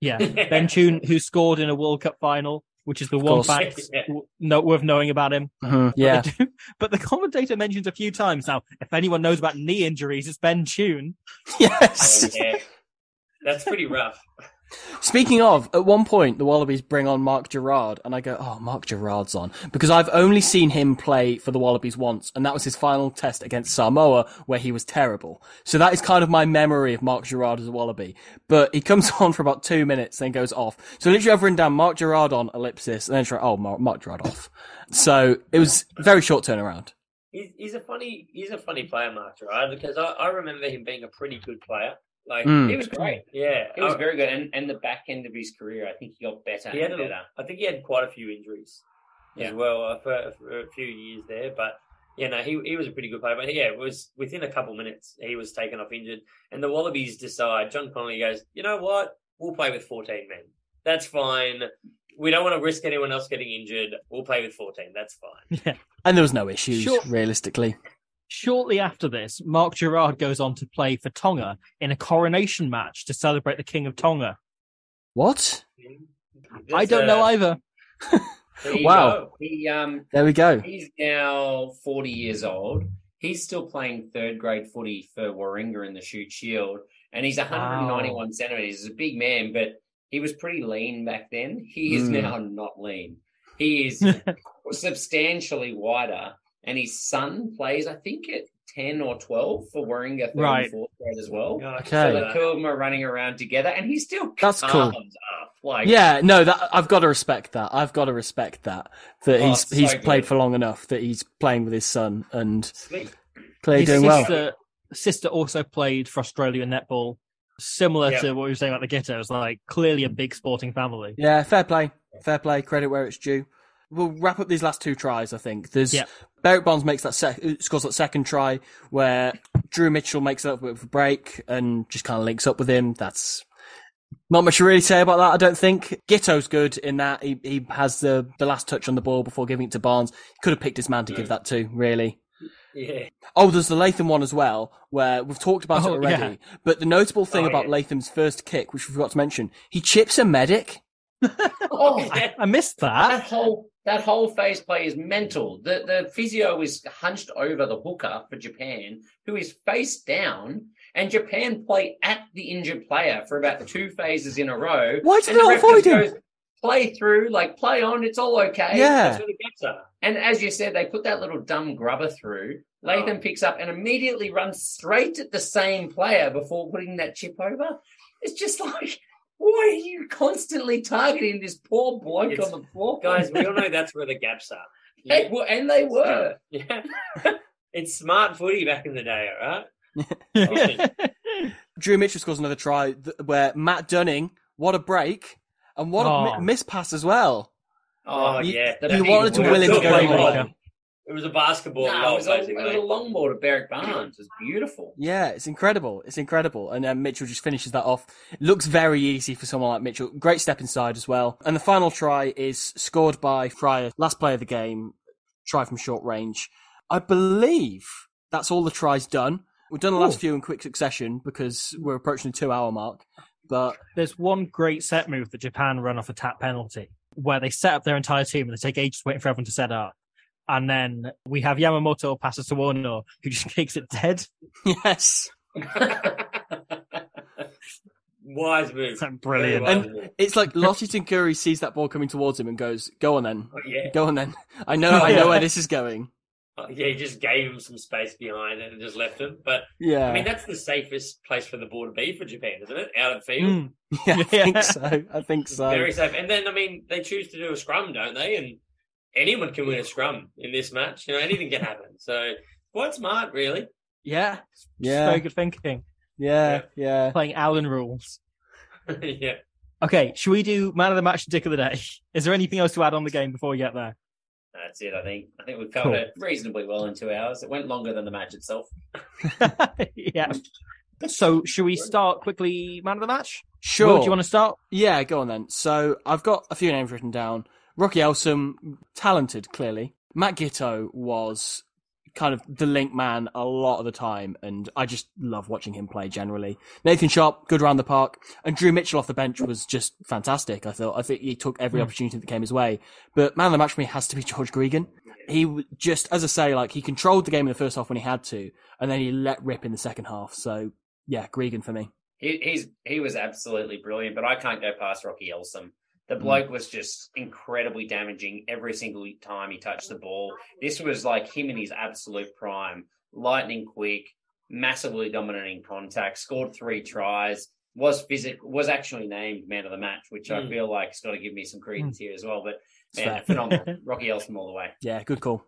Yeah, Ben Tune, who scored in a World Cup final, which is the one course. fact Yeah. w- note worth knowing about him. Uh-huh. Yeah. But the, but the commentator mentions a few times now. If anyone knows about knee injuries, it's Ben Tune. yes. Oh, yeah. That's pretty rough. Speaking of, at one point, the Wallabies bring on Mark Gerrard, and I go, oh, Mark Gerrard's on. Because I've only seen him play for the Wallabies once, and that was his final test against Samoa, where he was terrible. So that is kind of my memory of Mark Gerrard as a Wallaby. But he comes on for about two minutes, then goes off. So literally I've written down Mark Gerrard on, ellipsis, and then try, oh, Mark, Mark Gerrard off. So it was very short turnaround. He's, a funny he's a funny player, Mark Gerrard, because I, I remember him being a pretty good player. Like Mm. He was great. yeah, He was I- very good. And, and the back end of his career, I think he got better he had and a, better. I think he had quite a few injuries Yeah. as well uh, for, for a few years there. But yeah, no, he he was a pretty good player. But yeah, it was within a couple minutes he was taken off injured, and the Wallabies decide. John Connolly goes, you know what? We'll play with fourteen men. That's fine. We don't want to risk anyone else getting injured. We'll play with fourteen. That's fine. Yeah. And there was no issues, Sure. realistically. Shortly after this, Mark Gerrard goes on to play for Tonga in a coronation match to celebrate the King of Tonga. What? I don't know uh, either. Wow. He um There we go. he's now forty years old. He's still playing third grade footy for Warringah in the Shute Shield, and he's 191 centimeters. He's a big man, but he was pretty lean back then. He is Mm. now not lean. He is substantially wider, and his son plays, I think, at 10 or 12 for Warringah third Right. and fourth grade as well. Yeah, Okay. So the two of them are running around together, and he's still That's cool. up. Like, Yeah, no, that I've got to respect that. I've got to respect that that Oh, he's so he's good. played for long enough that he's playing with his son and Sweet. clearly His doing well. sister, sister also played for Australia in netball, similar Yeah. to what we were saying about the Giteaus. Like clearly a big sporting family. Yeah, fair play, fair play. Credit where it's due. We'll wrap up these last two tries. I think there's Yeah. Berrick Barnes makes that sec- scores that second try where Drew Mitchell makes it up with a break and just kind of links up with him. That's not much to really say about that. I don't think Giteau's good in that he he has the the last touch on the ball before giving it to Barnes. He could have picked his man to give that to. Really. Yeah. Oh, there's the Latham one as well, where we've talked about Oh, it already. yeah. But the notable thing Oh, about yeah. Latham's first kick, which we forgot to mention, he chips a medic. Oh, I, I missed that that. whole that whole phase play is mental. The the physio is hunched over the hooker for Japan, who is face down, and Japan play at the injured player for about two phases in a row. Why did and they the avoid just him? goes, Play through, like play on, it's all okay. Yeah. That's where the gaps are. And as you said, they put that little dumb grubber through. Latham Oh. picks up and immediately runs straight at the same player before putting that chip over. It's just like, why are you constantly targeting this poor bloke It's- on the floor? Guys, we all know that's where the gaps are. They were, and they were. Yeah. it's smart footy back in the day, all right? Drew Mitchell scores another try where Matt Dunning, what a break, and what a Oh. mi- miss pass as well. Oh, You- yeah. the you wanted to word. will him to go big wrong. word. It was a basketball No, goal, it was, a, it was a long ball to Berrick Barnes. It's beautiful. Yeah, it's incredible. It's incredible. And then Mitchell just finishes that off. Looks very easy for someone like Mitchell. Great step inside as well. And the final try is scored by Freier, last play of the game, try from short range. I believe that's all the tries done. We've done the last Ooh. few in quick succession because we're approaching the two hour mark. But There's one great set move that Japan run off a tap penalty where they set up their entire team and they take ages waiting for everyone to set up. And then we have Yamamoto pass it to Ono, who just kicks it dead. yes, Wise move. Brilliant. And- move. it's like Lote Tuqiri sees that ball coming towards him and goes, "Go on then, Oh, yeah. go on then. I know, I know where this is going." Oh, yeah, he just gave him some space behind it and just left him. But Yeah, I mean, that's the safest place for the ball to be for Japan, isn't it? Out of field. Mm. yeah, I think so. I think so. Very safe. And then, I mean, they choose to do a scrum, don't they? And anyone can win a scrum in this match. You know, anything can happen. So quite smart, really. Yeah. Yeah. Very good thinking. Yeah, yeah. Playing Allen rules. yeah. Okay, should we do man of the match and dick of the day? Is there anything else to add on the game before we get there? That's it, I think. I think we've covered Cool. it reasonably well in two hours. It went longer than the match itself. yeah. So, should we start quickly, man of the match? Sure. Will, do you want to start? Yeah, go on then. So I've got a few names written down. Rocky Elsom, talented, clearly. Matt Giteau was kind of the link man a lot of the time, and I just love watching him play generally. Nathan Sharpe, good around the park, and Drew Mitchell off the bench was just fantastic. I thought. I think he took every hmm. opportunity that came his way. But man of the match for me has to be George Gregan. He just, as I say, like he controlled the game in the first half when he had to, and then he let rip in the second half. So yeah, Gregan for me. He, he's he was absolutely brilliant, but I can't go past Rocky Elsom. Mm. The bloke was just incredibly damaging every single time he touched the ball. This was like him in his absolute prime, lightning quick, massively dominating contact, scored three tries, was physic was actually named man of the match, which I Mm. feel like has got to give me some credence here as well. But It's man, phenomenal. Rocky Elsom all the way. Yeah, good call.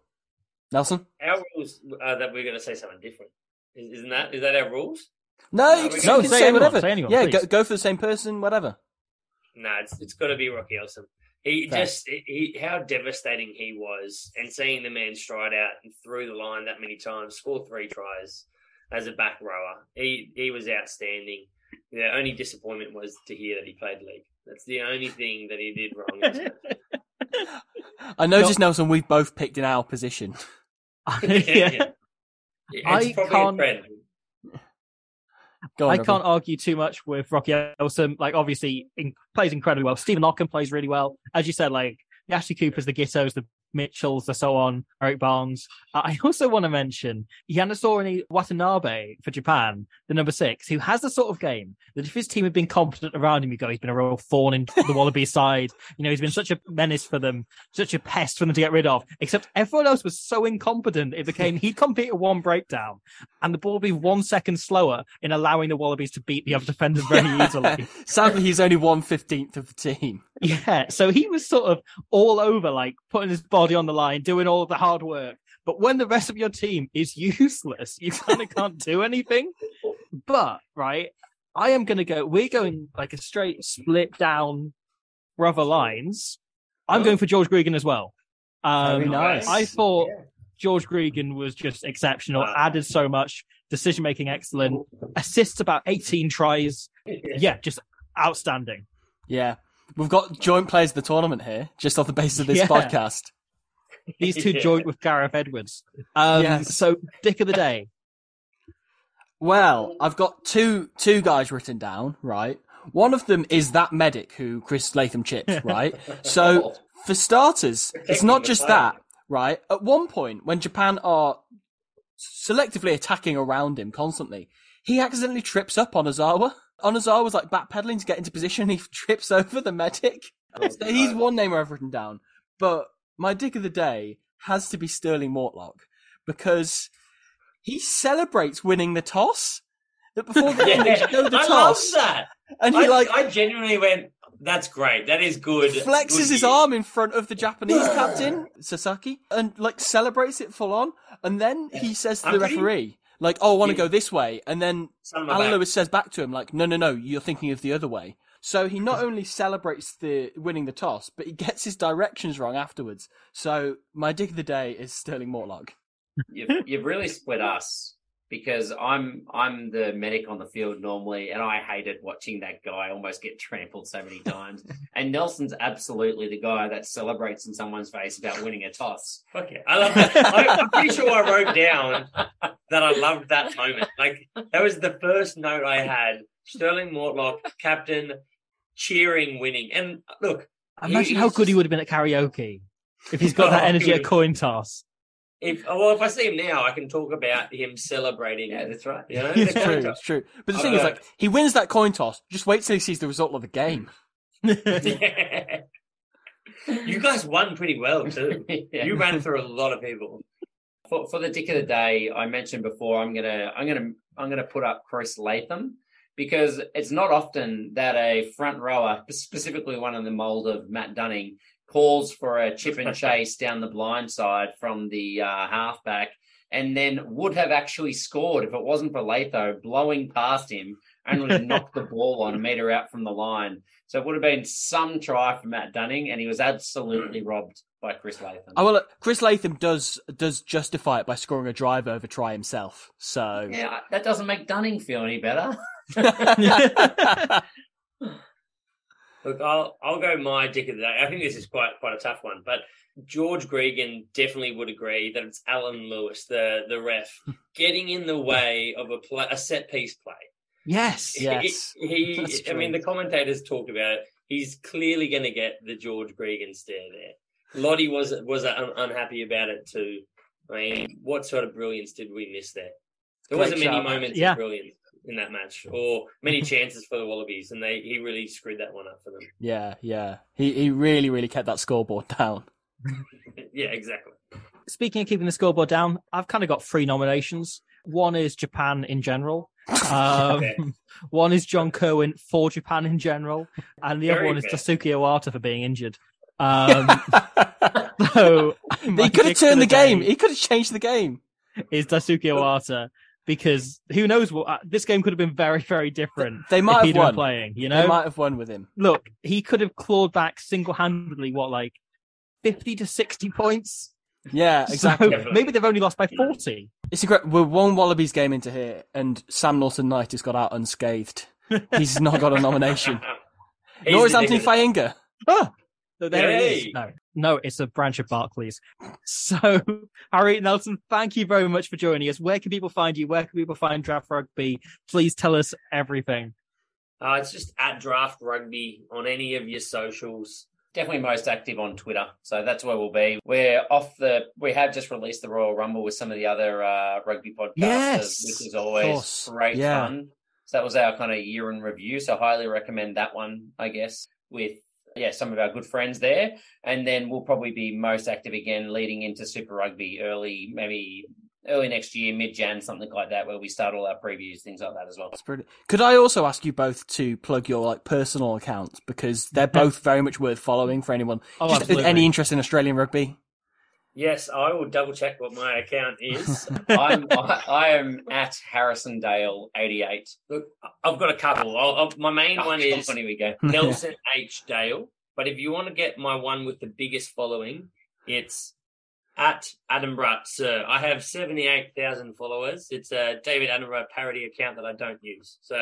Nelson. Our rules are that we're going to say something different. Is- Isn't that is that our rules? No, No, you can, can- you can say say, anyone, whatever. say anyone, yeah, go, go for the same person, whatever. No, it's it's got to be Rocky Elsom. He Fair. just he how devastating he was, and seeing the man stride out and through the line that many times, score three tries as a back rower. He he was outstanding. The only disappointment was to hear that he played league. That's the only thing that he did wrong. in this match. I noticed, Nelson, we've both picked in our position. yeah. It's I probably can't- a trend. Go on, I can't argue too much with Rocky Elsom. Like, obviously, in, plays incredibly well. Stephen Larkham plays really well. As you said, like, the Ashley Coopers, the Giteaus, the Mitchells, and so on, Eric Barnes. Uh, I also want to mention Yasunori Watanabe for Japan, the number six, who has the sort of game that if his team had been competent around him, you go, he's been a real thorn in the Wallaby side. You know, he's been such a menace for them, such a pest for them to get rid of. Except everyone else was so incompetent, it became he'd complete a one breakdown and the ball would be one second slower in allowing the Wallabies to beat the other defenders very easily. Sadly, he's only one fifteenth of the team. Yeah, so he was sort of all over, like putting his body on the line, doing all the hard work. But when the rest of your team is useless, you kind of can't do anything. But right, I am going to go. We're going like a straight split down brother lines. I'm Oh. going for George Gregan as well. Um, Very nice. I thought George Gregan was just exceptional. Wow. Added so much, decision making excellent, assists about 18 tries. Yeah, just outstanding. Yeah, we've got joint players of the tournament here, just off the basis of this Yeah. podcast. These two Yeah. joint with Gareth Edwards. Um, Yes. So, Dick of the Day. Well, I've got two two guys written down. Right, one of them is that medic who Chris Latham chipped. Right, so for starters, it's not just that. Right, at one point when Japan are selectively attacking around him constantly, he accidentally trips up on Ozawa. Onozawa was like backpedaling to get into position. He trips over the medic. So he's one name I've written down. But my dick of the day has to be Sterling Mortlock because he celebrates winning the toss. That before the Yeah, show the I love toss, that. and he I, like I genuinely went, "That's great. That is good." flexes good his news." arm in front of the Japanese captain Sasaki and like celebrates it full on, and then he says to I'm the pretty- referee, "Like, oh, I want to Yeah. go this way," and then Alan back. Lewis says back to him, "Like, no, no, no, you're thinking of the other way." So he not only celebrates the winning the toss, but he gets his directions wrong afterwards. So my dick of the day is Sterling Mortlock. You've, you've really split us because I'm I'm the medic on the field normally, and I hated watching that guy almost get trampled so many times. and Nelson's absolutely the guy that celebrates in someone's face about winning a toss. Fuck yeah. I love that. I, I'm pretty sure I wrote down that I loved that moment. Like that was the first note I had. Sterling Mortlock, captain, cheering, winning. And look, Imagine he- how good he would have been at karaoke if he's got that Oh, energy at coin toss. If well, if I see him now, I can talk about him celebrating. Yeah, that's right. You know, It's true, coin toss. it's true. But the Oh, thing is, yeah. like, he wins that coin toss. Just wait till he sees the result of the game. Yeah. you guys won pretty well too. Yeah. You ran through a lot of people. for, for the dick of the day, I mentioned before, I'm gonna I'm gonna I'm gonna put up Chris Latham because it's not often that a front rower, specifically one in the mold of Matt Dunning, calls for a chip and chase down the blind side from the uh, halfback, and then would have actually scored if it wasn't for Latho blowing past him and would have knocked the ball on a meter out from the line. So it would have been some try for Matt Dunning, and he was absolutely robbed by Chris Latham. Oh well, Chris Latham does does justify it by scoring a drive over try himself. So Yeah, that doesn't make Dunning feel any better. Look, I'll I'll go my dick of the day. I think this is quite quite a tough one, but George Gregan definitely would agree that it's Alan Lewis, the the ref, getting in the way of a play, a set piece play. Yes. Yes, he. he- I mean, the commentators talked about it. He's clearly going to get the George Gregan stare there. Lote was was un- unhappy about it too. I mean, what sort of brilliance did we miss there? There Great wasn't many moments Yeah. of brilliance in that match, or many chances for the Wallabies, and they he really screwed that one up for them. yeah, yeah. He he really really kept that scoreboard down. yeah, exactly. Speaking of keeping the scoreboard down, I've kind of got three nominations. One is Japan in general. Um, Okay. One is John Kirwan for Japan in general, and the other Very one is fair. Daisuke Ohata for being injured. Um, so he could have turned the, day game. He could have changed the game. Is Daisuke Ohata because who knows what uh, this game could have been very very different. They might if have won. playing. You know. They might have won with him. look, he could have clawed back single handedly what like fifty to sixty points. Yeah, So exactly. maybe they've only lost by forty. It's a great. We're one Wallabies game into here, and Sam Norton Knight has got out unscathed. He's not got a nomination. Nor is Anthony dick of Fainga. Oh, so there it is. No, no, it's a branch of Barclays. So, Harry Nelson, thank you very much for joining us. Where can people find you? Where can people find Draft Rugby? Please tell us everything. Uh, it's just at Draft Rugby on any of your socials. Definitely most active on Twitter, so that's where we'll be. We're off the. We have just released the Royal Rumble with some of the other uh, rugby podcasters, Yes, which is always great Yeah. fun. So that was our kind of year in review. So highly recommend that one, I guess, with yeah some of our good friends there. And then we'll probably be most active again leading into Super Rugby early, maybe early next year, mid Jan, something like that, where we start all our previews, things like that as well. That's pretty. Could I also ask you both to plug your like personal accounts because they're both very much worth following for anyone Oh, just absolutely. any interest in Australian rugby. Yes, I will double check what my account is. I'm I, I am at Harrison Dale eighty eight. Look, I've got a couple. I'll, I'll, my main one is here we go. Nelson H. Dale. But if you want to get my one with the biggest following, it's at Adam Brutt, sir. I have 78,000 followers. It's a David Attenborough parody account that I don't use. So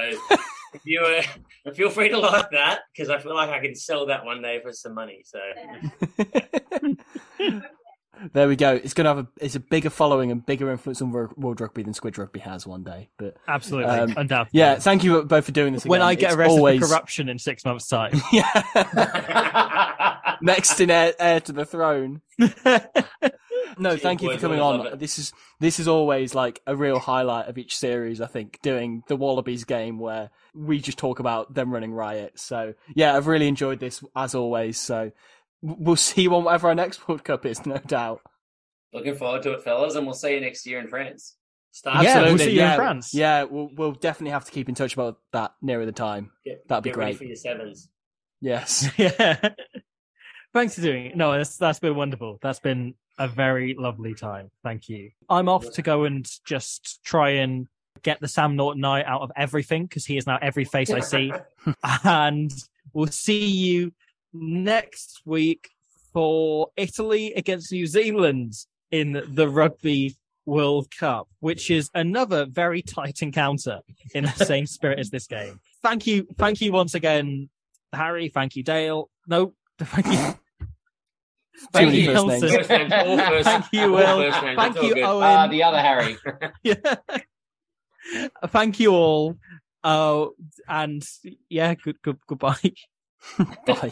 if you uh, feel free to like that because I feel like I can sell that one day for some money. So there we go. It's gonna have a it's a bigger following and bigger influence on World Rugby than Squidge Rugby has one day. But Absolutely, Um, undoubtedly. yeah, thank you both for doing this. when. I get It's arrested always... for corruption in six months' time. yeah, next in heir, heir to the throne. No, thank you for coming on. This is this is always like a real highlight of each series. I think doing the Wallabies game where we just talk about them running riot. So yeah, I've really enjoyed this as always. So w- we'll see you on whatever our next World Cup is, no doubt. Looking forward to it, fellas, and we'll see you next year in France. start Yeah, we'll see you in. France. Yeah, we'll we'll definitely have to keep in touch about that nearer the time. Get, That'd be get ready great. for your sevens. Yes. yeah. Thanks for doing it. No, that's that's been wonderful. That's been a very lovely time. Thank you. I'm off to go and just try and get the Sam Norton eye out of everything because he is now every face I see. and we'll see you next week for Italy against New Zealand in the Rugby World Cup, which is another very tight encounter in the same spirit as this game. Thank you, thank you once again, Harry. Thank you, Dale. No, thank you. Thank you, first. Nelson. First names, all first- Thank you, Will. first names, Thank you, good. Owen. Uh, the other Harry. yeah. Thank you all. Uh, and yeah, good, good, goodbye. Bye.